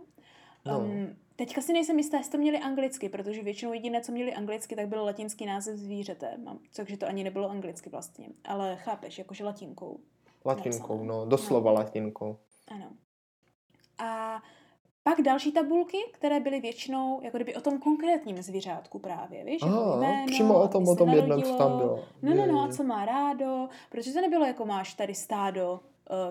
No. Um, teďka si nejsem jistá, jestli to měli anglicky, protože většinou jediné, co měli anglicky, tak byl latinský název zvířete. Takže to ani nebylo anglicky vlastně. Ale chápeš, jakože latinkou. Latinkou, napsané. no, doslova no. latinkou. Ano. A pak další tabulky, které byly většinou jako kdyby o tom konkrétním zvířátku právě, víš? Aha, jméno, přímo o tom, o tom jednom, co tam bylo. No, no, no, a co má rádo, protože to nebylo jako máš tady stádo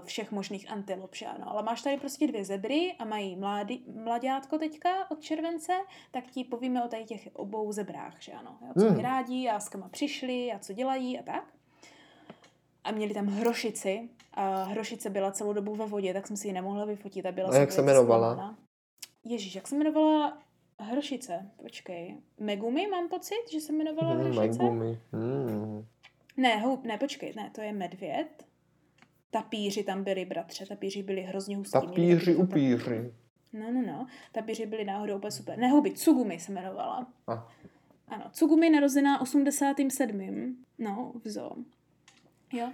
všech možných antilop, že ano, ale máš tady prostě dvě zebry a mají mládý, mladňátko teďka od července, tak ti povíme o tady těch obou zebrách, že ano, jo, co hmm. rádi a s kama přišli a co dělají a tak. A měli tam hrošici, a hrošice byla celou dobu ve vodě, tak jsem si ji nemohla vyfotit a byla a jak se jmenovala? Ježíš, jak se jmenovala hrošice? Počkej. Megumi mám pocit, že se jmenovala hmm, hrošice? Megumi. Hmm. Ne, hou, ne, počkej, ne, to je medvěd. Tapíři tam byli, bratře, tapíři byli hrozně hustí. Tapíři, upíři. No, no, no. Tapíři byli náhodou úplně super. Ne, Tsugumi se jmenovala. A. Ano, Tsugumi narozená 87. No, v zoo. Jo.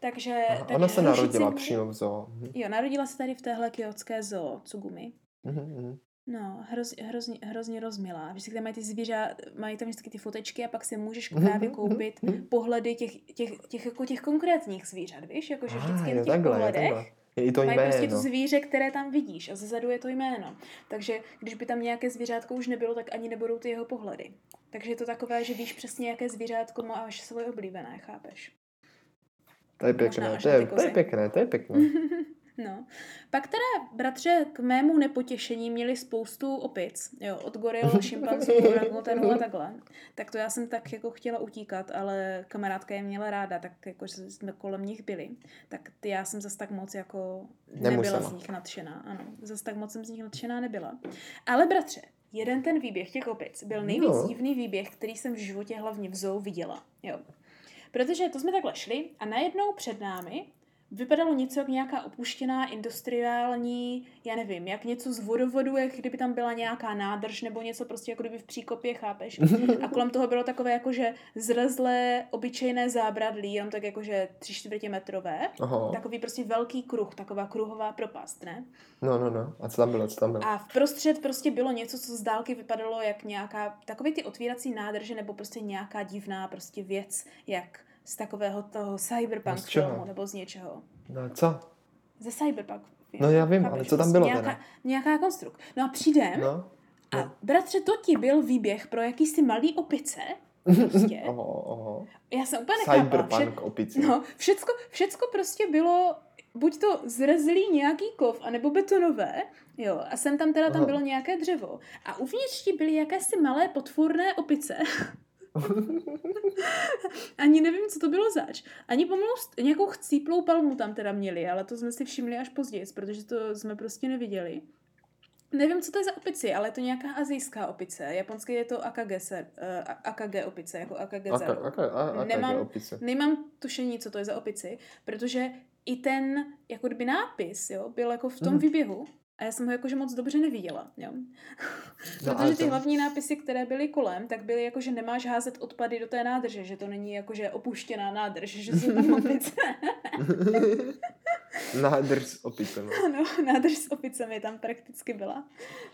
Takže, Aha, takže ona se narodila přímo v zoo. Mhm. Jo, narodila se tady v téhle kyotské zoo, Tsugumi. Mm-hmm. No, hroz, hrozně, hrozně rozmilá. Vždycky tam mají ty zvířata, mají tam vždycky ty fotečky a pak si můžeš mhm, právě mhm, koupit pohledy těch, těch, těch, jako těch konkrétních zvířat, víš? Jakože vždycky ah, na těch takhle, pohledech je i to mají prostě to zvíře, které tam vidíš a zezadu je to jméno. Takže když by tam nějaké zvířátko už nebylo, tak ani nebudou ty jeho pohledy. Takže je to takové, že víš přesně, jaké zvířátko máš svoje oblíbené, chápeš? To je pěkné, to je, to je pěkné, to je pěkné. No. Pak teda, bratře, k mému nepotěšení měli spoustu opic, jo, od goril, šimpanzů, orangutanů a takhle. Tak to já jsem tak jako chtěla utíkat, ale kamarádka je měla ráda, tak jako jsme kolem nich byli. Tak ty já jsem zase tak moc jako nebyla Nemusela. z nich nadšená, ano. Zase tak moc jsem z nich nadšená nebyla. Ale bratře, jeden ten výběh těch opic byl nejvíc no. divný výběh, který jsem v životě hlavně v zoo viděla, jo. Protože to jsme takhle šli a najednou před námi vypadalo něco jak nějaká opuštěná industriální, já nevím, jak něco z vodovodu, jak kdyby tam byla nějaká nádrž nebo něco prostě jako kdyby v příkopě, chápeš? A kolem toho bylo takové jakože zrezlé, obyčejné zábradlí, jenom tak jakože tři čtvrtě metrové. Aha. Takový prostě velký kruh, taková kruhová propast, ne? No, no, no. A co tam bylo, co tam bylo? A v prostřed prostě bylo něco, co z dálky vypadalo jak nějaká, takový ty otvírací nádrže nebo prostě nějaká divná prostě věc, jak z takového toho cyberpunk z filmu nebo z něčeho. No co? Ze cyberpunk. No já vím, ale co tam bylo nějaká, teda? Nějaká konstrukt. No a přijdem no, no. a bratře, to ti byl výběh pro jakýsi malý opice, Prostě. oho, oho. Já jsem úplně nechápala. Cyberpunk Vše, opice. No, všecko, všecko prostě bylo buď to zrezlý nějaký kov, anebo betonové, jo, a sem tam teda tam bylo nějaké dřevo. A uvnitř byly jakési malé potvorné opice. Ani nevím, co to bylo zač. Ani pomalu nějakou chcíplou palmu tam teda měli, ale to jsme si všimli až později, protože to jsme prostě neviděli. Nevím, co to je za opici, ale je to nějaká azijská opice. Japonské je to AKG, se, uh, AKG opice, jako AKG Aka, aka, aka, nemám, opice. nemám tušení, co to je za opici, protože i ten, jako kdyby nápis, jo, byl jako v tom mm. výběhu, a já jsem ho jakože moc dobře neviděla, jo. No, Protože ty to... hlavní nápisy, které byly kolem, tak byly jako, že nemáš házet odpady do té nádrže, že to není jako, že opuštěná nádrž, že jsou tam opice. nádrž s opicemi. Ano, nádrž s opicemi tam prakticky byla.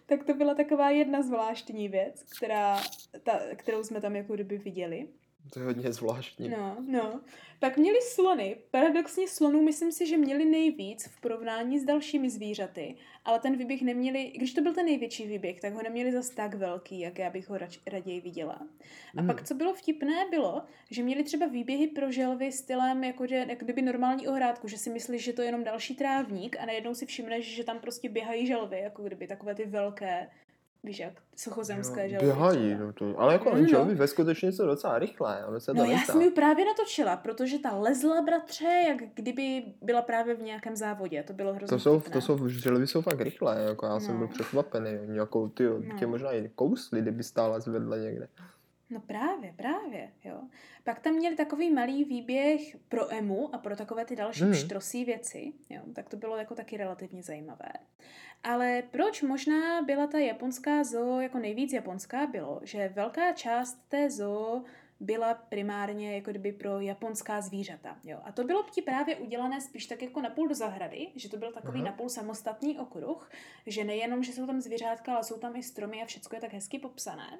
Tak to byla taková jedna zvláštní věc, která, ta, kterou jsme tam jako kdyby viděli. To je hodně zvláštní. No, no. Pak měli slony. Paradoxně slonů myslím si, že měli nejvíc v porovnání s dalšími zvířaty, ale ten výběh neměli, když to byl ten největší výběh, tak ho neměli zas tak velký, jak já bych ho rač, raději viděla. A mm. pak, co bylo vtipné, bylo, že měli třeba výběhy pro želvy stylem, jako, že, jako kdyby normální ohrádku, že si myslíš, že to je jenom další trávník a najednou si všimneš, že tam prostě běhají želvy, jako kdyby takové ty velké Víš jak, suchozemské želvy. Běhají, no to, ale jako no, želvy ve skutečně jsou docela rychlé. Ale se no já jsem ji právě natočila, protože ta lezla, bratře, jak kdyby byla právě v nějakém závodě. To bylo hrozně To jsou, to jsou, želvy jsou fakt rychlé, jako já no. jsem byl překvapený. Jako ty, no. tě možná i kousli, kdyby stála zvedle někde. No právě, právě, jo. Pak tam měli takový malý výběh pro emu a pro takové ty další hmm. štrosí věci, jo. Tak to bylo jako taky relativně zajímavé. Ale proč možná byla ta japonská zoo jako nejvíc japonská, bylo, že velká část té zoo byla primárně jako kdyby pro japonská zvířata. Jo. A to bylo ti právě udělané spíš tak jako napůl do zahrady, že to byl takový Aha. napůl samostatný okruh, že nejenom, že jsou tam zvířátka, ale jsou tam i stromy a všechno je tak hezky popsané.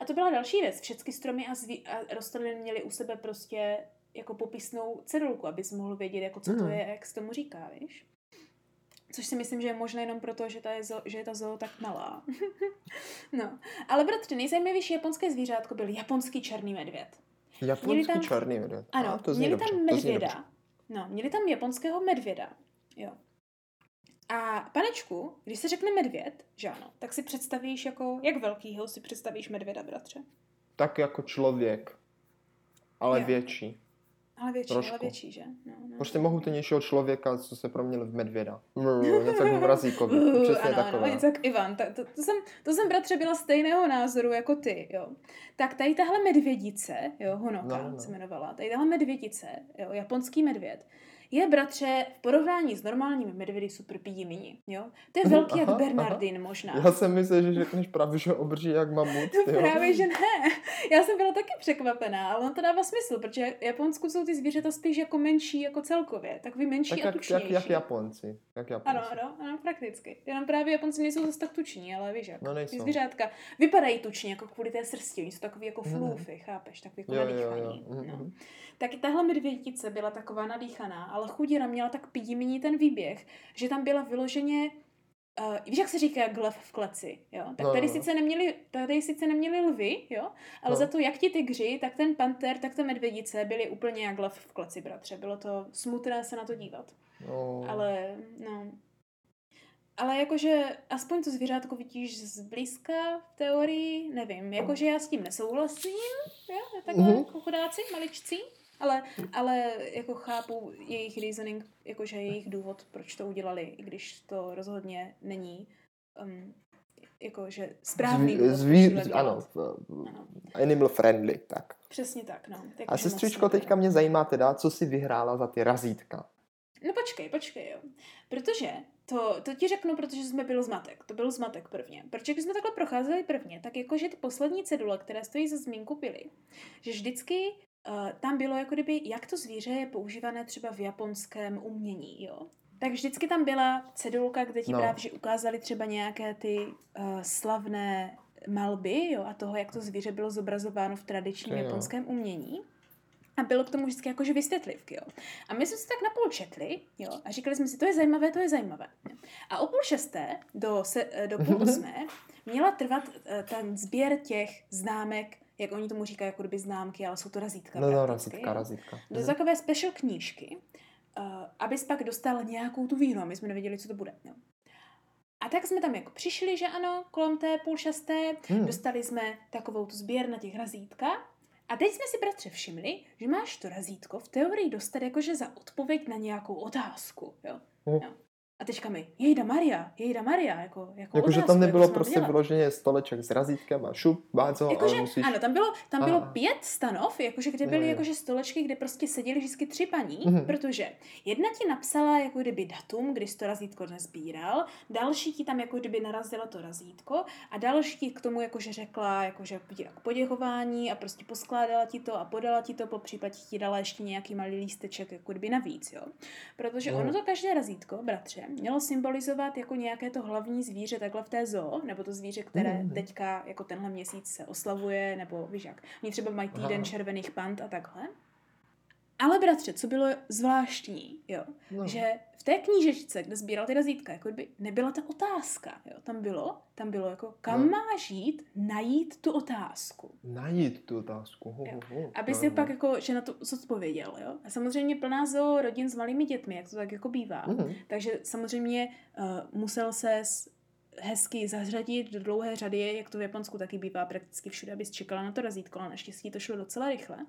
A to byla další věc. Všechny stromy a, zví- a rostliny měly u sebe prostě jako popisnou cedulku, abys mohl vědět, jako co to je, jak se tomu říká, víš? Což si myslím, že je možné jenom proto, že ta, je zo, že je ta zoo tak malá. no. Ale bratře, nejzajímavější japonské zvířátko byl japonský černý medvěd. Japonský tam, černý medvěd. Ano, A, to měli dobře, tam medvěda. No, měli tam japonského medvěda. Jo. A panečku, když se řekne medvěd, že ano, tak si představíš jako, jak velkýho si představíš medvěda, bratře? Tak jako člověk, ale jo. větší. Ale větší, Trošku. ale větší, že? No, no. Prostě mohutnějšího člověka, co se proměnil v medvěda. něco jako v Razíkovi. Přesně ano, takové. Ano, něco jak Ivan. To, to, to, jsem, to jsem, bratře, byla stejného názoru jako ty, jo. Tak tady tahle medvědice, jo, Honoka no, no. se jmenovala, tady tahle medvědice, jo, japonský medvěd, je, bratře, v porovnání s normálními medvědy super píjimini, jo? To je velký aha, jak Bernardin aha. možná. Já jsem myslel, že řekneš právě, že obří jak mamut, jo? Právě, že ne. Já jsem byla taky překvapená, ale on to dává smysl, protože v Japonsku jsou ty zvířata spíš jako menší, jako celkově, takový menší tak a jak, tučnější. Jak, jak Japonci. Jak Japonci. Ano, ano, ano, prakticky. Jenom právě Japonci nejsou zase tak tuční, ale víš jak. No, nejsou. Ty zvířátka vypadají tučně, jako kvůli té srsti, oni jsou takový jako mhm. flufy, hmm. chápeš, takový jako jo, jo, jo. No. Mhm. Tak i tahle medvědice byla taková nadýchaná, ale chudina měla tak pídimní ten výběh, že tam byla vyloženě Uh, víš, jak se říká glev v kleci, jo? Tak no, tady, no. Sice neměli, tady sice neměli lvy, jo? Ale no. za to, jak ti tygři, tak ten panter, tak ta medvědice byly úplně jak glev v kleci, bratře. Bylo to smutné se na to dívat. No. Ale, no. Ale jakože aspoň to zvířátko vidíš zblízka v teorii, nevím. Jakože já s tím nesouhlasím, jo? Takhle mm-hmm. jako chudáci, maličcí. Ale, ale jako chápu jejich reasoning, jakože jejich důvod, proč to udělali, i když to rozhodně není um, jakože správný důvod. Zví, ano, ano, animal friendly, tak. Přesně tak, no. Tak A sestřičko, teďka mě zajímá teda, co si vyhrála za ty razítka. No počkej, počkej, jo. Protože to, to ti řeknu, protože jsme byl zmatek. To byl zmatek prvně. Protože když jsme takhle procházeli prvně, tak jakože ty poslední cedule, které stojí za zmínku, byly, že vždycky uh, tam bylo jako kdyby, jak to zvíře je používané třeba v japonském umění, jo. Tak vždycky tam byla cedulka, kde ti no. právě ukázali třeba nějaké ty uh, slavné malby, jo, a toho, jak to zvíře bylo zobrazováno v tradičním okay, japonském jo. umění. A bylo k tomu vždycky jakože vysvětlivky, jo. A my jsme se tak napůl četli, jo, a říkali jsme si, to je zajímavé, to je zajímavé. A o půl šesté do, se, eh, do půl osmé měla trvat ten sběr těch známek jak oni tomu říkají, jako kdyby známky, ale jsou to razítka. No, no, razítka, razítka. Do mhm. takové special knížky, uh, abys pak dostal nějakou tu víru a my jsme nevěděli, co to bude. No. A tak jsme tam jako přišli, že ano, kolem té půl šesté, hmm. dostali jsme takovou tu sběr na těch razítka a teď jsme si, bratře, všimli, že máš to razítko v teorii dostat jakože za odpověď na nějakou otázku, jo. Hmm. jo. A teďka mi, jejda Maria, jejda Maria, jako, jako Jako, že tam nebylo jako prostě vyloženě stoleček s razítkem a šup, báco, jakože, musíš... Ano, tam bylo, tam bylo pět stanov, jakože, kde byly jakože stolečky, kde prostě seděli vždycky tři paní, mm-hmm. protože jedna ti napsala jako kdyby datum, kdy jsi to razítko nezbíral, další ti tam jako kdyby narazila to razítko a další ti k tomu jakože řekla jakože poděkování a prostě poskládala ti to a podala ti to, po případě ti dala ještě nějaký malý lísteček jako kdyby navíc, jo. Protože mm. ono to každé razítko, bratře, mělo symbolizovat jako nějaké to hlavní zvíře takhle v té zoo, nebo to zvíře, které mm. teďka jako tenhle měsíc se oslavuje, nebo víš jak. Oni třeba mají týden Aha. červených pant a takhle. Ale bratře, co bylo zvláštní, jo, no. že v té knížečce, kde sbíral ty razítka, jako by nebyla ta otázka, jo, tam bylo, tam bylo jako, kam no. máš jít, najít tu otázku. Najít tu otázku. Ho, ho, ho. Aby no, si no. pak jako, že na to odpověděl, jo. A samozřejmě plná zo rodin s malými dětmi, jak to tak jako bývá. Mm. Takže samozřejmě uh, musel se hezky zařadit do dlouhé řady, jak to v Japonsku taky bývá prakticky všude, abys čekala na to razítko, ale naštěstí to šlo docela rychle.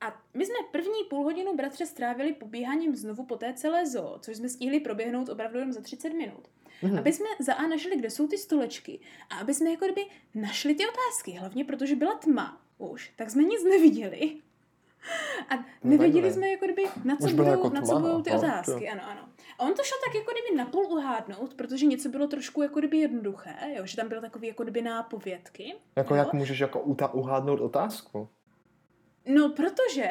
A my jsme první půl hodinu bratře strávili pobíháním znovu po té celé zoo, což jsme stihli proběhnout opravdu jen za 30 minut. Mm-hmm. Aby jsme za A našli, kde jsou ty stolečky a aby jsme jako kdyby našli ty otázky, hlavně protože byla tma už, tak jsme nic neviděli. A nevěděli jsme, jako kdyby, na co, budou, jako na co budou ty otázky. To. Ano, ano. A on to šel tak jako kdyby napůl uhádnout, protože něco bylo trošku jako kdyby jednoduché, jo? že tam byly takové jako kdyby nápovědky. Jako jo? jak můžeš jako uhádnout otázku? No, protože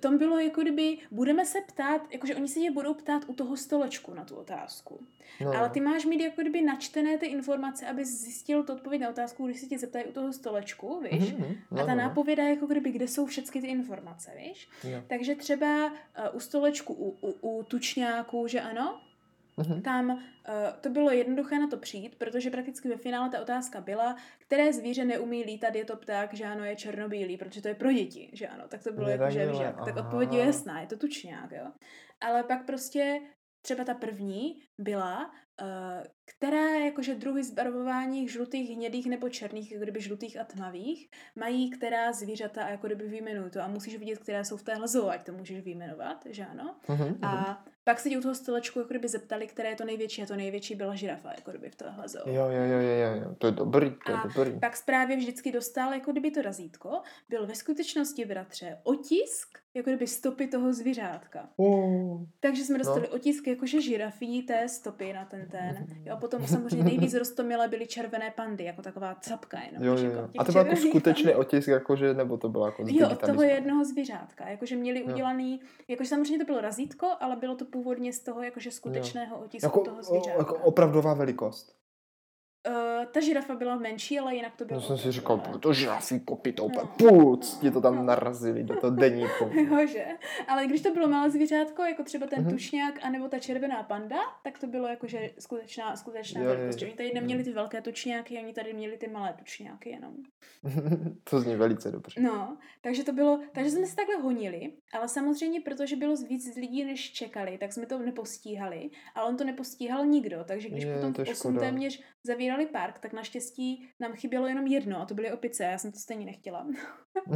tam bylo jako kdyby, budeme se ptát, jakože oni se tě budou ptát u toho stolečku na tu otázku. No. Ale ty máš mít jako kdyby načtené ty informace, aby zjistil tu odpověď na otázku, když se tě zeptají u toho stolečku, víš? Mm-hmm. No, a ta no. nápověda je jako kdyby, kde jsou všechny ty informace, víš? No. Takže třeba uh, u stolečku, u, u, u tučňáku, že ano, Mm-hmm. Tam uh, to bylo jednoduché na to přijít, protože prakticky ve finále ta otázka byla, které zvíře neumí lítat, je to pták, že ano, je černobílý, protože to je pro děti, že ano, tak to bylo jako, že, že tak odpověď je jasná, je to tučňák, jo. Ale pak prostě třeba ta první byla, uh, které jakože druhy zbarvování žlutých, hnědých nebo černých, jako kdyby žlutých a tmavých, mají která zvířata a jako kdyby vyjmenují to a musíš vidět, které jsou v téhle zoo, ať to můžeš vyjmenovat, že ano. Uh-huh, a pak se ti u toho stolečku jako kdyby zeptali, které je to největší a to největší byla žirafa, jako kdyby v tohle zoo. Jo, jo, jo, jo, jo, to je dobrý, to je a dobrý. pak zprávě vždycky dostal jako kdyby to razítko, byl ve skutečnosti, bratře, otisk, jako kdyby stopy toho zvířátka. Uh, Takže jsme dostali no. otisk jakože žirafí té stopy na ten ten. Jo, potom samozřejmě nejvíc rostomilé byly červené pandy, jako taková capka jenom. Jo, jo, jo. Jako a to byl jako skutečný otisk, jakože, nebo to bylo jako Jo, od toho jednoho zvířátka. Jakože měli udělaný, jakože samozřejmě to bylo razítko, ale bylo to původně z toho jakože skutečného jo. otisku jako, toho zvířátka. Jako opravdová velikost. Uh, ta žirafa byla menší, ale jinak to bylo. Já jsem si říkal, to žirafí kopyto, úplně no. puc, ti to tam no. narazili do toho deníku. Jože, ale když to bylo malé zvířátko, jako třeba ten mm-hmm. tušňák, anebo ta červená panda, tak to bylo jakože skutečná, skutečná velikost. Oni tady neměli ty velké tučňáky, oni tady měli ty malé tučňáky jenom. to zní velice dobře. No, takže to bylo, takže jsme se takhle honili, ale samozřejmě, protože bylo víc lidí, než čekali, tak jsme to nepostíhali, ale on to nepostíhal nikdo, takže když je, potom v 8 téměř zavírali park, tak naštěstí nám chybělo jenom jedno a to byly opice, já jsem to stejně nechtěla.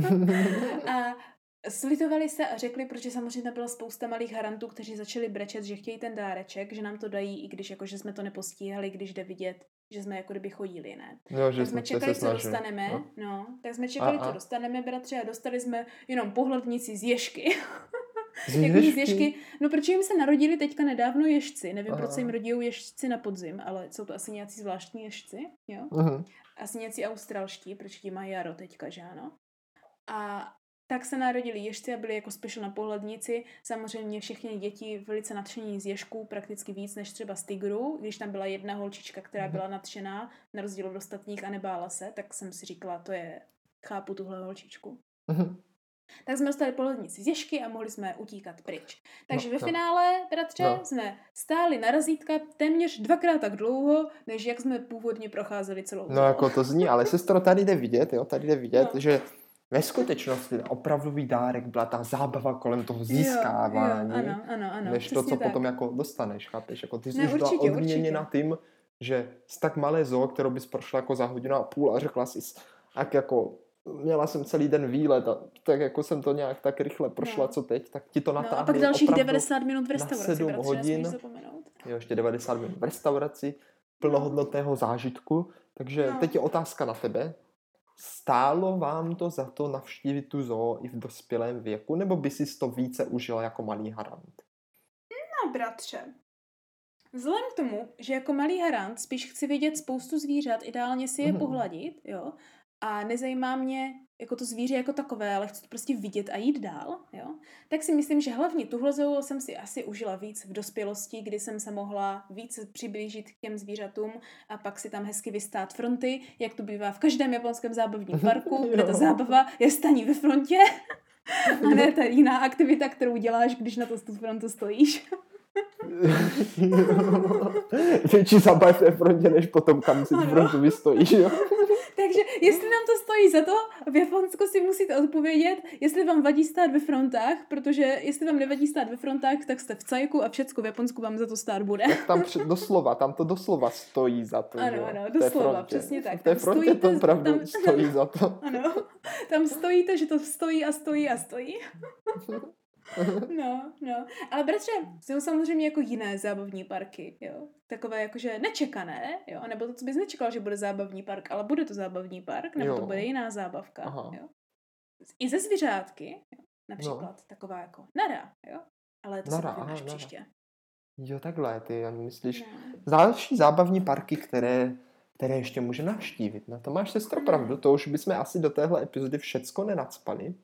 a Slitovali se a řekli, protože samozřejmě tam byla spousta malých harantů, kteří začali brečet, že chtějí ten dáreček, že nám to dají, i když jako, že jsme to nepostíhali, když jde vidět, že jsme jako kdyby chodili, ne? Jo, že tak jsme čekali, co dostaneme, no. no. tak jsme čekali, a, a. co dostaneme, bratře, a dostali jsme jenom pohlednici z ježky. Jako ježky. No, protože jim se narodili teďka nedávno ježci. Nevím, Aha. proč se jim rodí ježci na podzim, ale jsou to asi nějací zvláštní ježci, jo? Uh-huh. Asi nějací australští, protože ti mají jaro teďka, že ano? A tak se narodili ježci a byli jako special na pohlednici. Samozřejmě všechny děti velice nadšení z ježků, prakticky víc než třeba z tigru. Když tam byla jedna holčička, která mhm. byla nadšená, na rozdíl od ostatních a nebála se, tak jsem si říkala, to je, chápu tuhle holčičku. Uh-huh. Tak jsme dostali polednici z ježky a mohli jsme utíkat pryč. Takže no, ve no. finále, bratře, no. jsme stáli na razítka téměř dvakrát tak dlouho, než jak jsme původně procházeli celou No jako to zní, ale sestro, tady jde vidět, jo, tady jde vidět, no. že ve skutečnosti opravdový dárek byla ta zábava kolem toho získávání, jo, jo, ano, ano, ano, než to, co tak. potom jako dostaneš, chápeš? Jako ty jsi ne, už byla odměněna tím, že z tak malé zoo, kterou bys prošla jako za hodinu a půl a řekla si, tak jako měla jsem celý den výlet a tak jako jsem to nějak tak rychle prošla, no. co teď, tak ti to natáhne no, a pak dalších 90 minut v restauraci, na 7 bratře, hodin, jo, ještě 90 minut v restauraci, plnohodnotného zážitku, takže no. teď je otázka na tebe, Stálo vám to za to navštívit tu zoo i v dospělém věku, nebo by si to více užila jako malý harant? No, bratře. Vzhledem k tomu, že jako malý harant spíš chci vidět spoustu zvířat, ideálně si je mm. pohladit, jo, a nezajímá mě jako to zvíře jako takové, ale chci to prostě vidět a jít dál, jo, tak si myslím, že hlavně tuhle zoo jsem si asi užila víc v dospělosti, kdy jsem se mohla víc přiblížit k těm zvířatům a pak si tam hezky vystát fronty, jak to bývá v každém japonském zábavním parku, kde ta zábava je staní ve frontě a ne ta jiná aktivita, kterou děláš, když na to tu frontu stojíš. Větší zábava v té frontě, než potom, kam si tu frontu vystojíš, jo? Takže jestli nám to stojí za to, v Japonsku si musíte odpovědět, jestli vám vadí stát ve frontách, protože jestli vám nevadí stát ve frontách, tak jste v cajku a všecko v Japonsku vám za to stát bude. Tak tam před, doslova, tam to doslova stojí za to. Ano, ano, doslova, přesně tak. V té frontě stojíte, to opravdu tam, stojí za to. Ano, tam stojíte, že to stojí a stojí a stojí. No, no. Ale bratře, jsou samozřejmě jako jiné zábavní parky, jo. Takové jakože nečekané, jo. Nebo to, co bys nečekal, že bude zábavní park, ale bude to zábavní park, nebo jo. to bude jiná zábavka, Aha. jo. I ze zvířátky, jo. například. No. Taková jako nara, jo? Ale to nara, se aha, příště. Jo, takhle, ty myslíš. No. Další zábavní parky, které, které ještě může navštívit. Na to máš sestro no. pravdu, to už bychom asi do téhle epizody všecko nenacpali.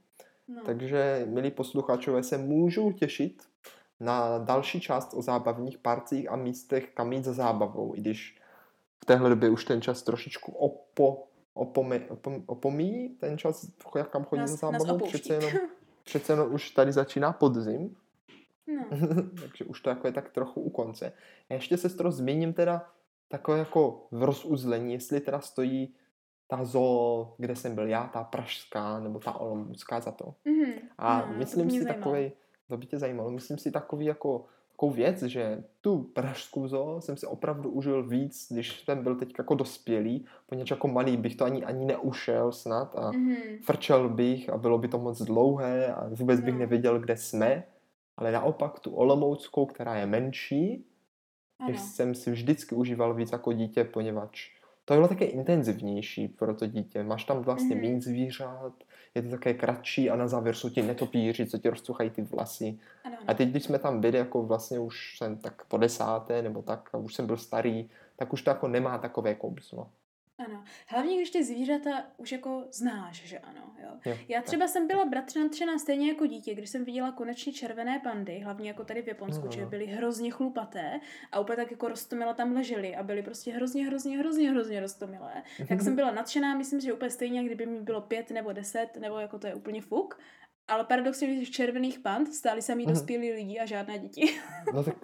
No. Takže, milí posluchačové, se můžou těšit na další část o zábavních parcích a místech, kam jít za zábavou, i když v téhle době už ten čas trošičku opo, opomi, opom, opomíjí, ten čas, kam chodí za zábavou, přece jenom, přece jenom už tady začíná podzim, no. takže už to jako je tak trochu u konce. Já ještě se to zmíním teda takové jako v rozuzlení, jestli teda stojí ta zoo, kde jsem byl já, ta pražská, nebo ta olomoucká za to. Mm-hmm. A no, myslím si takový, to by tě zajímalo, myslím si takový jako takovou věc, že tu pražskou zoo jsem si opravdu užil víc, když jsem byl teď jako dospělý, poněč jako malý bych to ani, ani neušel snad a mm-hmm. frčel bych a bylo by to moc dlouhé a vůbec bych no. nevěděl, kde jsme, ale naopak tu olomouckou, která je menší, ano. jsem si vždycky užíval víc jako dítě, poněvadž to bylo také intenzivnější pro to dítě. Máš tam vlastně mm-hmm. méně zvířat, je to také kratší a na závěr jsou ti netopíři, co ti rozcuchají ty vlasy. Ano, ano. A teď, když jsme tam byli, jako vlastně už jsem tak po desáté nebo tak, a už jsem byl starý, tak už to jako nemá takové kouzlo. Ano. Hlavně, když ty zvířata už jako znáš, že ano. Jo. Jo, Já třeba tak. jsem byla bratře natřená stejně jako dítě, když jsem viděla konečně červené pandy, hlavně jako tady v Japonsku, no, že byly hrozně chlupaté a úplně tak jako roztomile tam ležely a byly prostě hrozně, hrozně, hrozně, hrozně roztomilé. tak jsem byla natřená, myslím, že úplně stejně, kdyby mi bylo pět nebo deset, nebo jako to je úplně fuk. Ale paradoxně, když červených pand stáli sami mhm. dospělí lidi a žádné děti. no tak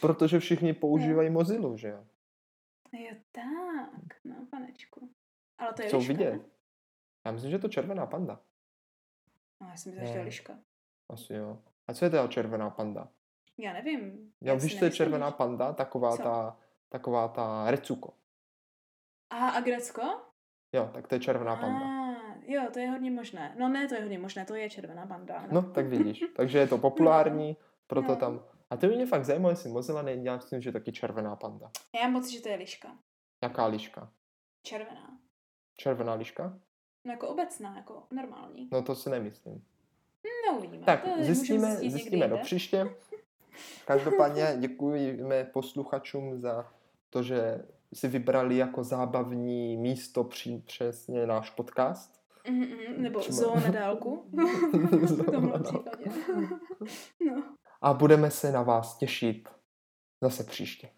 protože všichni používají Mozilu, že jo? Jo, tak, no, panečku. Ale to je Co liška, vidět? Ne? Já myslím, že je to červená panda. No, já jsem myslel, že to je liška. Asi jo. A co je to červená panda? Já nevím. Já víš, co je červená panda? Taková co? ta, taková ta recuko. A, a Grecko? Jo, tak to je červená panda. A, jo, to je hodně možné. No ne, to je hodně možné, to je červená panda. No, no tak vidíš. Takže je to populární, proto no. tam a to mě fakt zajímalo, jestli Mozilla není, já myslím, že taky červená panda. Já mám pocit, že to je liška. Jaká liška? Červená. Červená liška? No jako obecná, jako normální. No to si nemyslím. No uvidíme. Tak to zjistíme, zjistíme do příště. Každopádně děkujeme posluchačům za to, že si vybrali jako zábavní místo při, přesně náš podcast. Mm-mm, nebo Třeba... zoo na dálku. v tomhle případě. no a budeme se na vás těšit zase příště.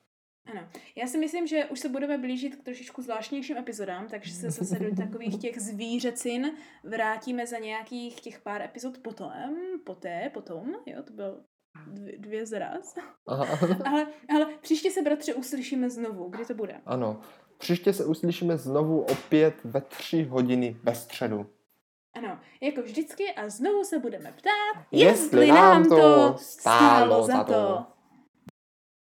Ano. Já si myslím, že už se budeme blížit k trošičku zvláštnějším epizodám, takže se zase do takových těch zvířecin vrátíme za nějakých těch pár epizod potom, poté, potom, jo, to byl dvě, dvě zraz. Aha. ale, ale příště se, bratře, uslyšíme znovu. Kdy to bude? Ano. Příště se uslyšíme znovu opět ve tři hodiny ve středu. Ano, jako vždycky a znovu se budeme ptát, jestli, jestli nám to stálo za to.